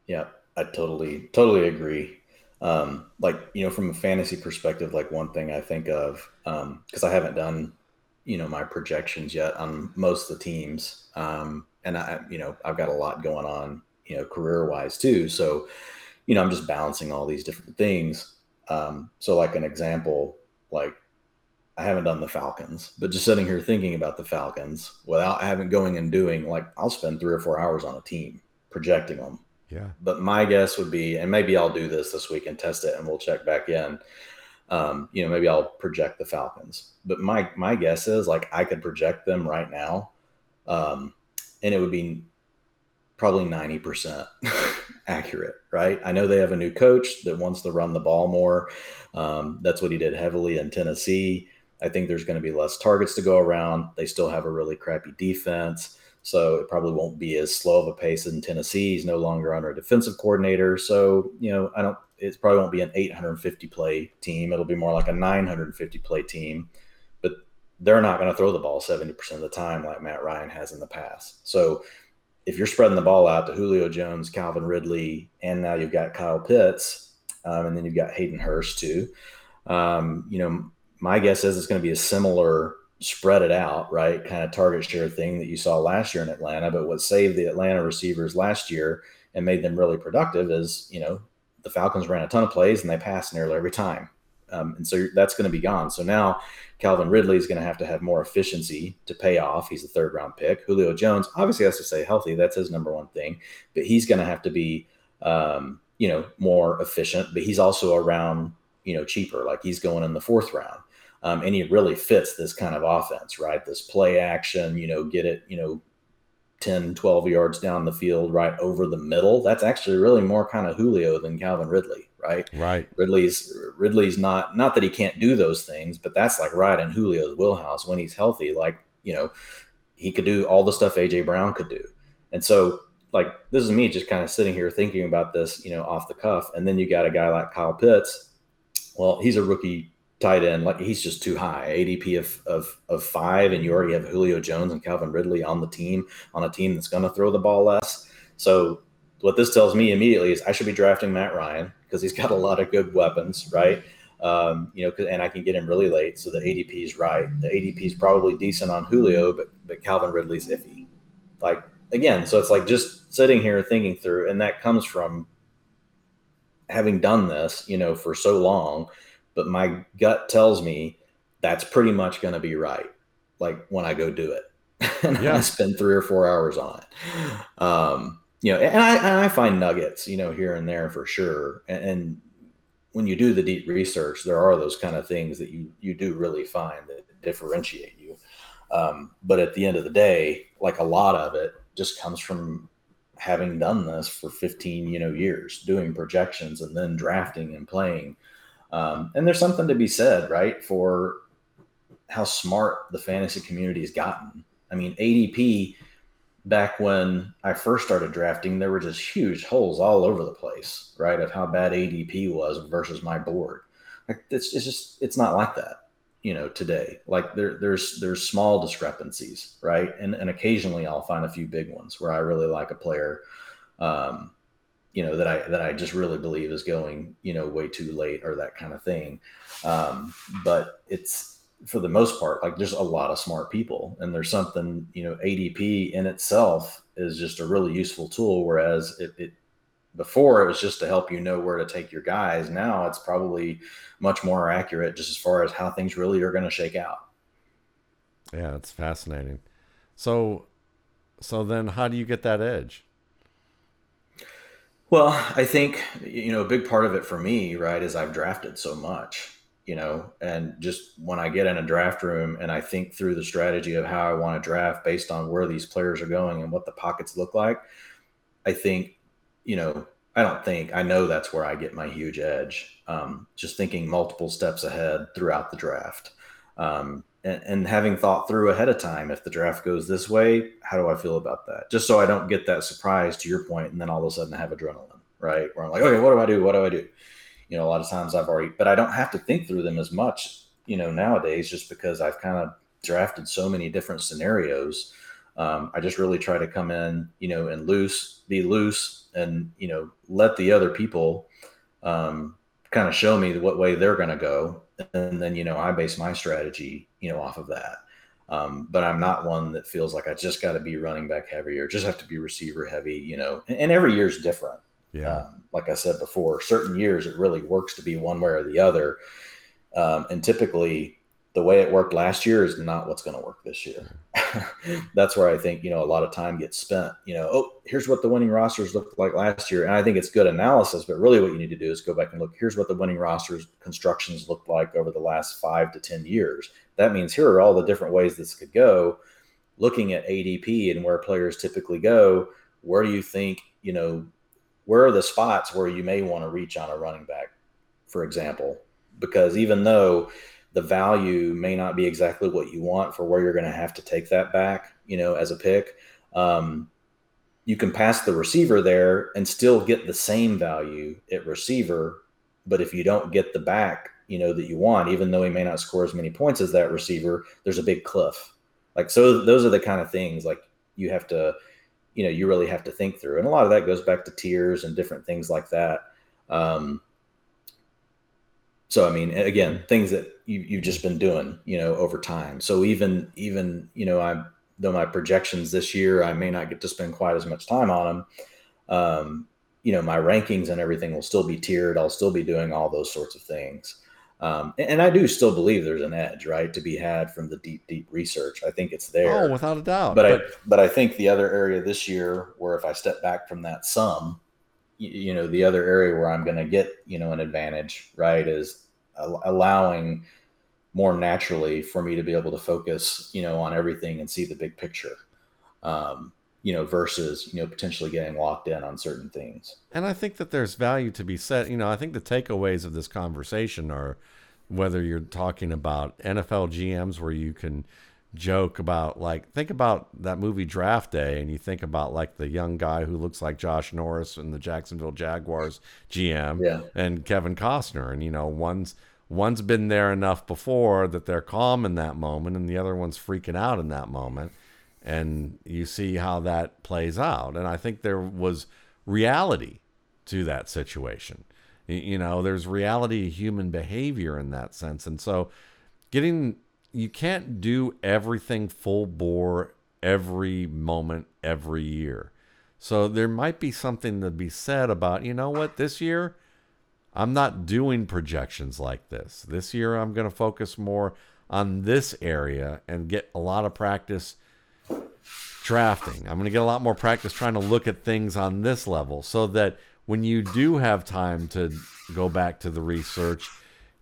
Yeah, I totally, totally agree. Um, like, you know, from a fantasy perspective, like one thing I think of, um, cause I haven't done, you know, my projections yet on most of the teams. Um, and I, you know, I've got a lot going on, you know, career wise too. So, you know, I'm just balancing all these different things. Um, so like an example, like I haven't done the Falcons, but just sitting here thinking about the Falcons without having going and doing like I'll spend three or four hours on a team projecting them. Yeah. But my guess would be, and maybe I'll do this this week and test it, and we'll check back in. Um, you know, maybe I'll project the Falcons. But my my guess is like I could project them right now, um, and it would be probably ninety percent *laughs* accurate, right? I know they have a new coach that wants to run the ball more. Um, that's what he did heavily in Tennessee. I think there's going to be less targets to go around. They still have a really crappy defense. So it probably won't be as slow of a pace in Tennessee. He's no longer under a defensive coordinator. So, you know, I don't, it probably won't be an 850 play team. It'll be more like a 950 play team, but they're not going to throw the ball 70% of the time like Matt Ryan has in the past. So if you're spreading the ball out to Julio Jones, Calvin Ridley, and now you've got Kyle Pitts, um, and then you've got Hayden Hurst too, um, you know, my guess is it's going to be a similar spread it out, right? Kind of target share thing that you saw last year in Atlanta. But what saved the Atlanta receivers last year and made them really productive is, you know, the Falcons ran a ton of plays and they passed nearly every time. Um, and so that's going to be gone. So now Calvin Ridley is going to have to have more efficiency to pay off. He's a third round pick. Julio Jones obviously has to stay healthy. That's his number one thing. But he's going to have to be, um, you know, more efficient. But he's also around, you know, cheaper. Like he's going in the fourth round. Um, and he really fits this kind of offense, right? This play action, you know, get it, you know, 10, 12 yards down the field, right over the middle. That's actually really more kind of Julio than Calvin Ridley, right? Right. Ridley's Ridley's not not that he can't do those things, but that's like right in Julio's wheelhouse when he's healthy. Like, you know, he could do all the stuff AJ Brown could do. And so like this is me just kind of sitting here thinking about this, you know, off the cuff. And then you got a guy like Kyle Pitts. Well, he's a rookie tight end, like he's just too high. ADP of, of of five, and you already have Julio Jones and Calvin Ridley on the team on a team that's going to throw the ball less. So what this tells me immediately is I should be drafting Matt Ryan because he's got a lot of good weapons, right? Um, you know, and I can get him really late, so the ADP is right. The ADP is probably decent on Julio, but but Calvin Ridley's iffy. Like again, so it's like just sitting here thinking through, and that comes from having done this, you know, for so long but my gut tells me that's pretty much going to be right. Like when I go do it, *laughs* and yeah. I spend three or four hours on it. Um, you know, and I, and I find nuggets, you know, here and there for sure. And, and, when you do the deep research, there are those kind of things that you you do really find that differentiate you. Um, but at the end of the day, like a lot of it just comes from having done this for 15 you know years doing projections and then drafting and playing um, and there's something to be said, right, for how smart the fantasy community has gotten. I mean, ADP back when I first started drafting, there were just huge holes all over the place, right, of how bad ADP was versus my board. Like it's, it's just it's not like that, you know, today. Like there there's there's small discrepancies, right, and and occasionally I'll find a few big ones where I really like a player. Um, you know that I that I just really believe is going you know way too late or that kind of thing. Um, but it's for the most part like there's a lot of smart people and there's something you know ADP in itself is just a really useful tool. Whereas it, it before it was just to help you know where to take your guys. Now it's probably much more accurate just as far as how things really are going to shake out. Yeah, it's fascinating. So, so then how do you get that edge? Well, I think, you know, a big part of it for me, right, is I've drafted so much, you know, and just when I get in a draft room and I think through the strategy of how I want to draft based on where these players are going and what the pockets look like, I think, you know, I don't think, I know that's where I get my huge edge. Um, just thinking multiple steps ahead throughout the draft. Um, and, and having thought through ahead of time if the draft goes this way how do i feel about that just so i don't get that surprise to your point and then all of a sudden I have adrenaline right? Where I'm like, okay, what do I do? What do I do? You know, a lot of times I've already, but I don't have to think through them as much, you know, nowadays just because I've kind of drafted so many different scenarios. Um, I just really try to come in, you know, and loose, be loose, and you know, let the other people um, kind of show me what way they're going to go, and then you know, I base my strategy, you know, off of that. Um, but I'm not one that feels like I just got to be running back heavy or just have to be receiver heavy, you know. And, and every year is different. Yeah. Um, like I said before, certain years it really works to be one way or the other. Um, and typically, the way it worked last year is not what's going to work this year. *laughs* That's where I think, you know, a lot of time gets spent, you know, oh, here's what the winning rosters looked like last year. And I think it's good analysis, but really what you need to do is go back and look, here's what the winning rosters constructions looked like over the last five to 10 years. That means here are all the different ways this could go. Looking at ADP and where players typically go, where do you think, you know, where are the spots where you may want to reach on a running back, for example? Because even though the value may not be exactly what you want for where you're going to have to take that back, you know, as a pick. Um, you can pass the receiver there and still get the same value at receiver. But if you don't get the back, you know, that you want, even though he may not score as many points as that receiver, there's a big cliff. Like, so those are the kind of things like you have to, you know, you really have to think through. And a lot of that goes back to tiers and different things like that. Um, so, I mean, again, things that you, you've just been doing, you know, over time. So even even you know, I though my projections this year, I may not get to spend quite as much time on them. Um, you know, my rankings and everything will still be tiered. I'll still be doing all those sorts of things. Um, and, I do still believe there's an edge, right, to be had from the deep, deep research. I think it's there. Oh, without a doubt. But, but I, but I think the other area this year, where if I step back from that sum, you, you know, the other area where I'm going to get, you know, an advantage, right, is allowing more naturally for me to be able to focus, you know, on everything and see the big picture. Um, you know, versus, you know, potentially getting locked in on certain things. And I think that there's value to be said. You know, I think the takeaways of this conversation are whether you're talking about NFL GMs where you can joke about like think about that movie Draft Day and you think about like the young guy who looks like Josh Norris and the Jacksonville Jaguars GM yeah. and Kevin Costner and you know one's one's been there enough before that they're calm in that moment and the other one's freaking out in that moment. And you see how that plays out. And i think there was reality to that situation. You know there's reality to human behavior in that sense. And so getting you can't do everything full bore every moment every year. So there might be something to be said about you know what this year I'm not doing projections like this. This year, I'm going to focus more on this area and get a lot of practice drafting. I'm going to get a lot more practice trying to look at things on this level so that when you do have time to go back to the research,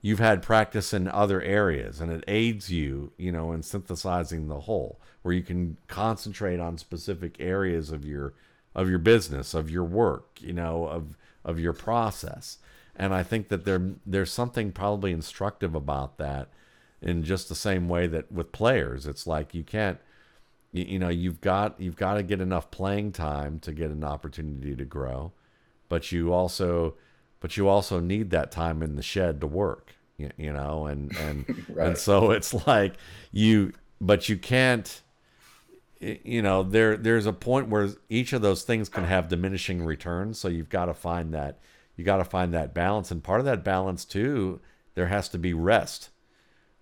you've had practice in other areas and it aids you, you know, in synthesizing the whole where you can concentrate on specific areas of your of your business, of your work, you know, of of your process and I think that there there's something probably instructive about that in just the same way that with players it's like you can't you, you know you've got you've got to get enough playing time to get an opportunity to grow but you also but you also need that time in the shed to work you, you know and and *laughs* right. and so it's like you but you can't you know there there's a point where each of those things can have diminishing returns so you've got to find that you got to find that balance. And part of that balance, too, there has to be rest.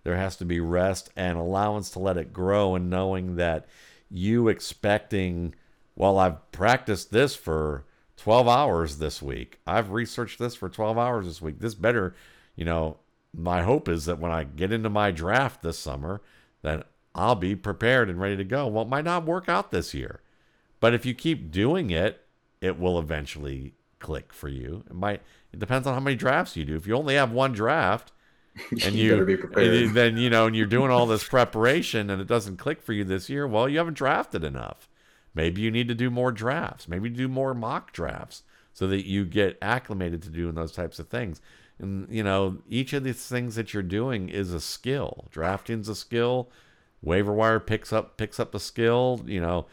There has to be rest and allowance to let it grow, and knowing that you expecting, well, I've practiced this for 12 hours this week. I've researched this for 12 hours this week. This better, you know, my hope is that when I get into my draft this summer, that I'll be prepared and ready to go. Well, it might not work out this year, but if you keep doing it, it will eventually click for you. It might. It depends on how many drafts you do. If you only have one draft, *laughs* and you, you then you know, and you're doing all this preparation, and it doesn't click for you this year. Well, you haven't drafted enough. Maybe you need to do more drafts. Maybe do more mock drafts so that you get acclimated to doing those types of things. And you know, each of these things that you're doing is a skill. Drafting's a skill. Waiver wire picks up picks up a skill. You know,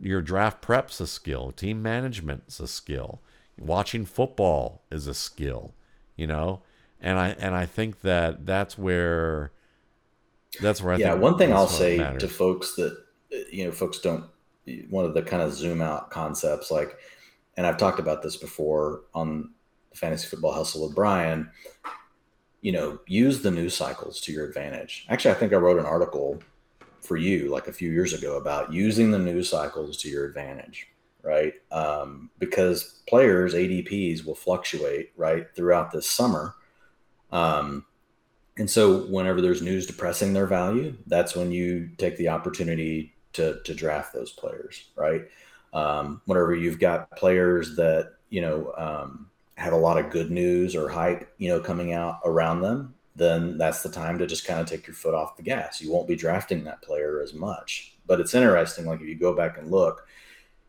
your draft prep's a skill. Team management's a skill watching football is a skill, you know, and I and I think that that's where that's where I yeah. think One thing I'll say matters. to folks that you know, folks don't one of the kind of zoom out concepts like, and I've talked about this before on the Fantasy Football Hustle with Brian. You know, use the news cycles to your advantage. Actually, I think I wrote an article for you like a few years ago about using the news cycles to your advantage, right? Um, because players ADPs will fluctuate right throughout this summer. Um, and so whenever there's news depressing their value, that's when you take the opportunity to, to draft those players, right? Um, whenever you've got players that, you know, um, have a lot of good news or hype, you know, coming out around them, then that's the time to just kind of take your foot off the gas. You won't be drafting that player as much. But it's interesting, like if you go back and look,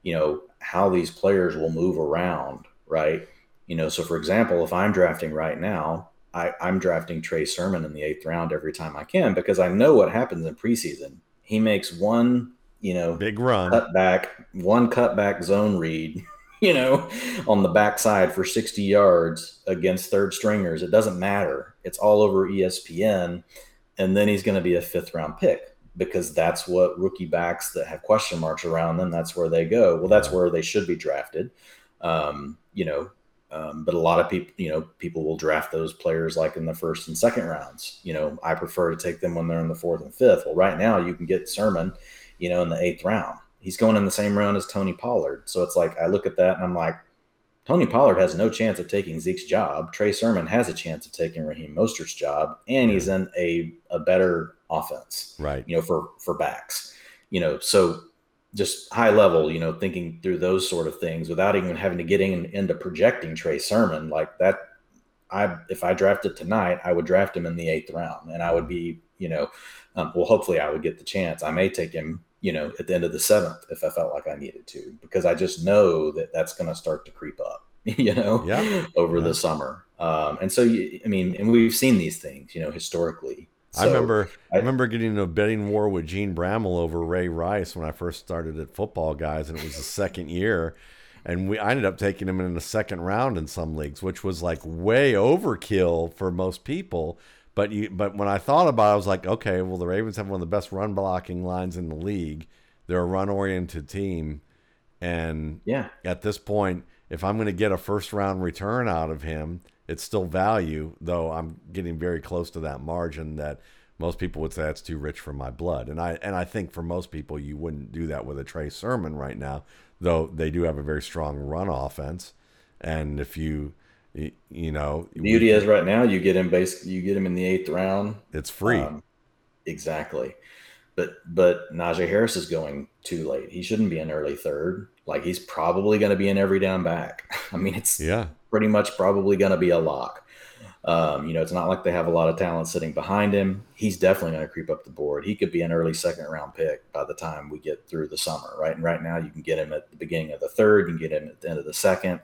you know, how these players will move around, right? You know, so for example, if I'm drafting right now, I, I'm drafting Trey Sermon in the eighth round every time I can because I know what happens in preseason. He makes one, you know, big run, cut back, one cutback zone read, *laughs* you know, on the backside for 60 yards against third stringers. It doesn't matter. It's all over ESPN. And then he's going to be a fifth round pick because that's what rookie backs that have question marks around them, that's where they go. Well, that's where they should be drafted. Um, you know, um, but a lot of people, you know, people will draft those players like in the first and second rounds. You know, I prefer to take them when they're in the fourth and fifth. Well, right now you can get Sermon, you know, in the eighth round. He's going in the same round as Tony Pollard. So it's like I look at that and I'm like, Tony Pollard has no chance of taking Zeke's job. Trey Sermon has a chance of taking Raheem Mostert's job, and he's in a, a better offense, right? You know, for for backs, you know, so just high level, you know, thinking through those sort of things without even having to get in, into projecting Trey Sermon like that. I if I drafted tonight, I would draft him in the eighth round, and I would be, you know, um, well, hopefully I would get the chance. I may take him, you know, at the end of the seventh if I felt like I needed to, because I just know that that's going to start to creep up, *laughs* you know, yeah. over yeah. the summer. Um, and so, you, I mean, and we've seen these things, you know, historically. So, I remember I, I, remember getting in a betting war with Jene Bramel over Ray Rice when I first started at Footballguys and it was the second year. And we I ended up taking him in the second round in some leagues which was like way overkill for most people. But you but when I thought about it I was like okay well the Ravens have one of the best run blocking lines in the league. They're a run oriented team. And yeah. at this point if I'm going to get a first round return out of him it's still value, though I'm getting very close to that margin that most people would say that's too rich for my blood. And I and I think for most people you wouldn't do that with a Trey Sermon right now, though they do have a very strong run offense. And if you you know beauty is right now you get him basically you get him in the eighth round. It's free. Um, exactly. But but Najee Harris is going too late. He shouldn't be an early third. Like he's probably going to be an every down back. *laughs* I mean, it's yeah, pretty much probably going to be a lock. Um, you know, it's not like they have a lot of talent sitting behind him. He's definitely going to creep up the board. He could be an early second round pick by the time we get through the summer, right? And right now, you can get him at the beginning of the third, you can get him at the end of the second.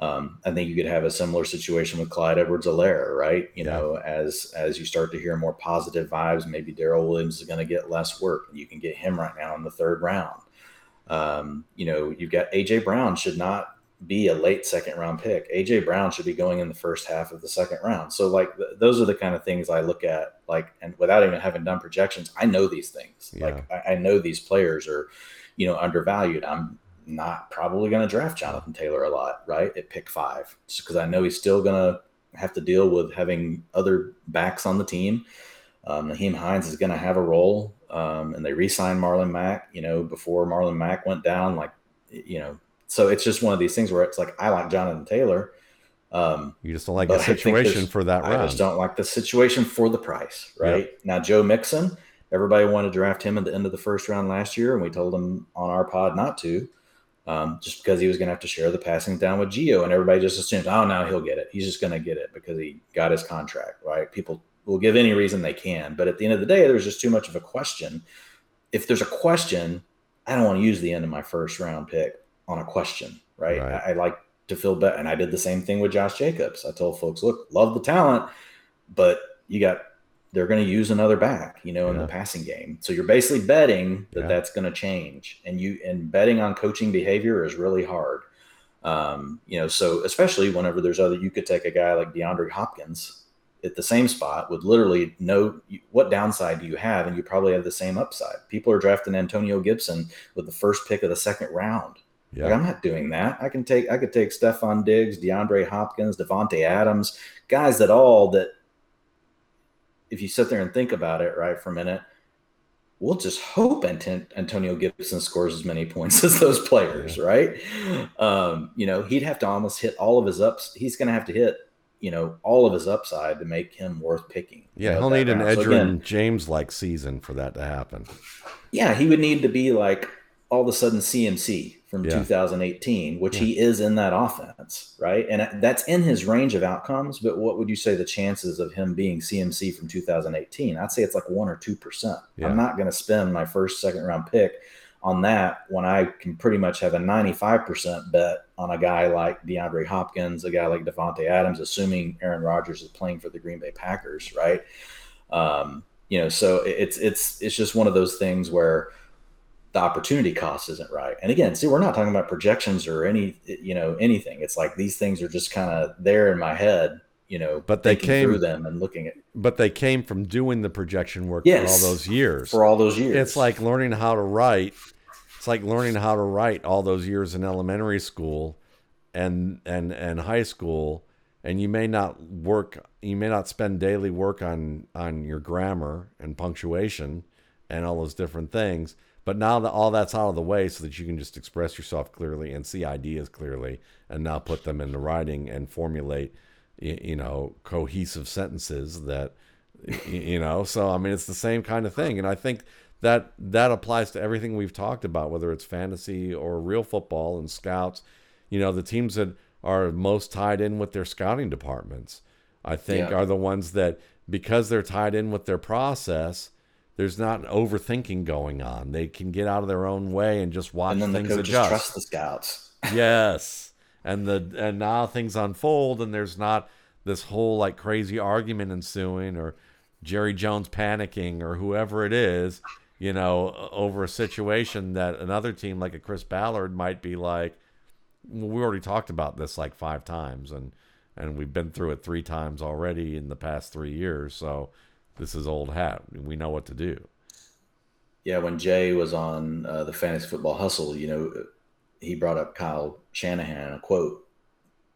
Um, I think you could have a similar situation with Clyde Edwards-Helaire, right? You yeah. know, as as you start to hear more positive vibes, maybe Darrel Williams is going to get less work. And you can get him right now in the third round. Um, you know, you've got AJ Brown should not be a late second round pick. AJ Brown should be going in the first half of the second round. So like th- those are the kind of things I look at like and without even having done projections, I know these things. Yeah. Like I, I, know these players are, you know, undervalued. I'm not probably going to draft Jonathan Taylor a lot, right? At pick 5 because I know he's still going to have to deal with having other backs on the team. Um, Nyheim Hines is going to have a role. Um, and they re-signed Marlon Mack, you know, before Marlon Mack went down, like, you know, so it's just one of these things where it's like I like Jonathan Taylor. Um, you just don't like the situation for that round. I just don't like the situation for the price, right? Yep. Now, Joe Mixon, everybody wanted to draft him at the end of the first round last year, and we told him on our pod not to, um, just because he was going to have to share the passing down with Gio, and everybody just assumed, oh, now he'll get it. He's just going to get it because he got his contract, right? People will give any reason they can, but at the end of the day, there's just too much of a question. If there's a question, I don't want to use the end of my first round pick on a question, right? right. I, I, like to feel better. And I did the same thing with Josh Jacobs. I told folks, look, love the talent, but you got, they're going to use another back, you know, yeah. in the passing game. So you're basically betting that yeah. that's going to change. And you, and betting on coaching behavior is really hard. Um, you know, so especially whenever there's other, you could take a guy like DeAndre Hopkins at the same spot with literally no what downside do you have and you probably have the same upside people are drafting antonio gibson with the first pick of the second round yeah. like i'm not doing that i can take i could take stefon diggs deandre hopkins davante adams guys that all that if you sit there and think about it right for a minute we'll just hope Antonio Gibson scores as many points *laughs* as those players, yeah. right? Um, you know, he'd have to almost hit all of his ups. He's going to have to hit you know all of his upside to make him worth picking. Yeah, he'll need an Edgerrin so James like season for that to happen. Yeah, he would need to be like all of a sudden CMC from yeah. 2018, which yeah. he is in that offense, right? And that's in his range of outcomes. But what would you say the chances of him being CMC from 2018? I'd say it's like one or two percent. Yeah. I'm not going to spend my first, second round pick on that when I can pretty much have a 95% bet on a guy like DeAndre Hopkins, a guy like Davante Adams, assuming Aaron Rodgers is playing for the Green Bay Packers, right? Um, you know, so it's it's it's just one of those things where the opportunity cost isn't right. And again, see, we're not talking about projections or any you know anything. It's like these things are just kind of there in my head, you know. But they came through them and looking at. But they came from doing the projection work yes, for all those years. For all those years, it's like learning how to write it's like learning how to write all those years in elementary school and and and high school and you may not work you may not spend daily work on on your grammar and punctuation and all those different things but now that all that's out of the way so that you can just express yourself clearly and see ideas clearly and now put them into writing and formulate you know cohesive sentences that you know so i mean it's the same kind of thing and i think that that applies to everything we've talked about, whether it's fantasy or real football and scouts. You know, the teams that are most tied in with their scouting departments, I think, yeah. are the ones that because they're tied in with their process, there's not overthinking going on. They can get out of their own way and just watch and then things the coaches adjust. Trust the scouts. *laughs* yes, and the and now things unfold, and there's not this whole like crazy argument ensuing or Jerry Jones panicking or whoever it is you know, over a situation that another team like a Chris Ballard might be like, well, we already talked about this like five times, and and we've been through it three times already in the past three years. So this is old hat. We know what to do. Yeah, when Jay was on uh, the Fantasy Football Hustle, you know, he brought up Kyle Shanahan, a quote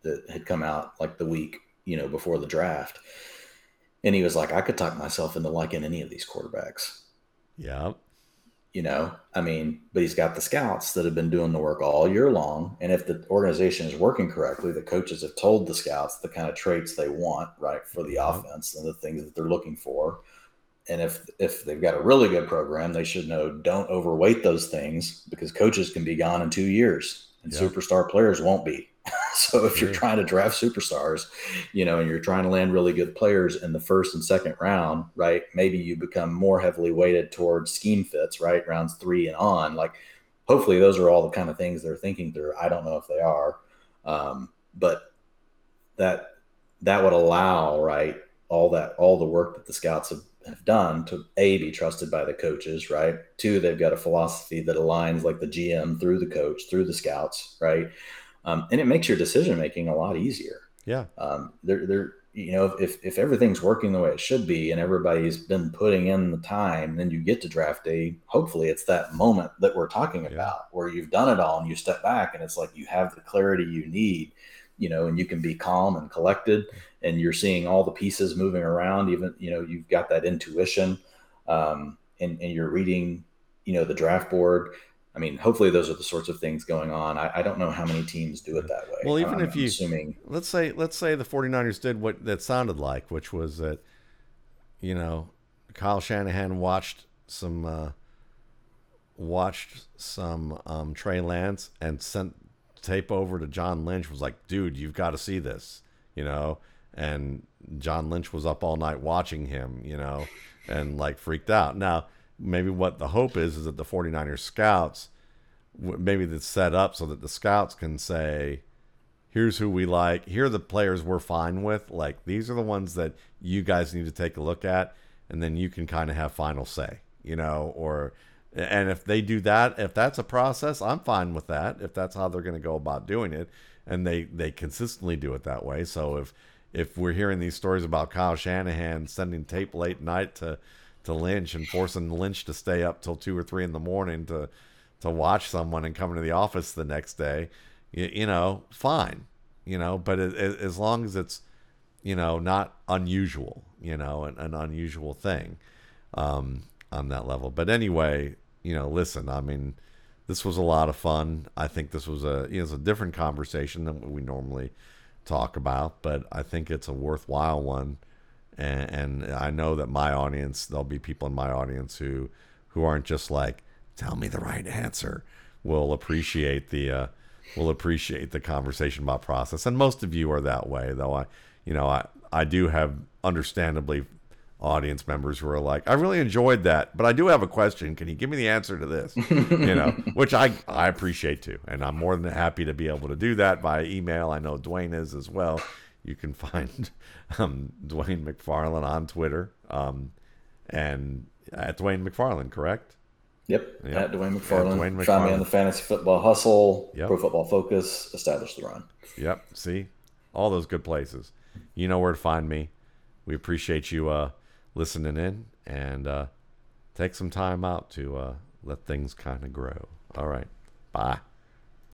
that had come out like the week, you know, before the draft. And he was like, I could talk myself into liking any of these quarterbacks. Yeah. You know, I mean, but he's got the scouts that have been doing the work all year long. And if the organization is working correctly, the coaches have told the scouts the kind of traits they want, right, for the mm-hmm. offense and the things that they're looking for. And if if they've got a really good program, they should know don't overweight those things because coaches can be gone in two years and superstar players won't be. *laughs* so if you're trying to draft superstars, you know, and you're trying to land really good players in the first and second round, right? Maybe you become more heavily weighted towards scheme fits, right? Rounds three and on. Like, hopefully, those are all the kind of things they're thinking through. I don't know if they are, um, but that that would allow, right, all that all the work that the scouts have have done to a be trusted by the coaches right two they've got a philosophy that aligns like the gm through the coach through the scouts right um, and it makes your decision making a lot easier. Yeah. Um, they're, they're, you know, if, if everything's working the way it should be and everybody's been putting in the time, then you get to draft day. Hopefully, it's that moment that we're talking yeah. about where you've done it all and you step back and it's like you have the clarity you need, you know, and you can be calm and collected and you're seeing all the pieces moving around. Even, you know, you've got that intuition um, and, and you're reading, you know, the draft board I mean, hopefully those are the sorts of things going on. I, I don't know how many teams do it that way. Well, even um, if you assuming let's say let's say the 49ers did what that sounded like, which was that you know, Kyle Shanahan watched some uh, watched some um, Trey Lance and sent tape over to John Lynch was like, "Dude, you've got to see this." You know, and John Lynch was up all night watching him, you know, and like freaked out. Now, maybe what the hope is is that the 49ers scouts maybe that's set up so that the scouts can say here's who we like here are the players we're fine with like these are the ones that you guys need to take a look at and then you can kind of have final say you know or and if they do that if that's a process i'm fine with that if that's how they're going to go about doing it and they they consistently do it that way. So if if we're hearing these stories about Kyle Shanahan sending tape late night to to Lynch and forcing Lynch to stay up till two or three in the morning to to watch someone and come into the office the next day, you, you know, fine, you know, but it, it, as long as it's you know not unusual, you know, an, an unusual thing um, on that level. But anyway, you know, listen, I mean this was a lot of fun. I think this was a you know, it's a different conversation than what we normally talk about, but I think it's a worthwhile one. And, and I know that my audience, there'll be people in my audience who who aren't just like, tell me the right answer. Will appreciate the uh, will appreciate the conversation about process, and most of you are that way. Though I, you know, I I do have understandably audience members who are like, I really enjoyed that, but I do have a question. Can you give me the answer to this? *laughs* you know, which I, I appreciate too. And I'm more than happy to be able to do that via email. I know Dwayne is as well. You can find *laughs* um, Dwayne McFarland on Twitter um, and at Dwayne McFarland, correct? Yep. yep. At Dwayne McFarland. Dwayne McFarland. Find me on the Fantasy Football Hustle, yep. Pro Football Focus, Establish the Run. Yep. See? All those good places. You know where to find me. We appreciate you uh, listening in and uh, take some time out to uh, let things kind of grow. All right. Bye.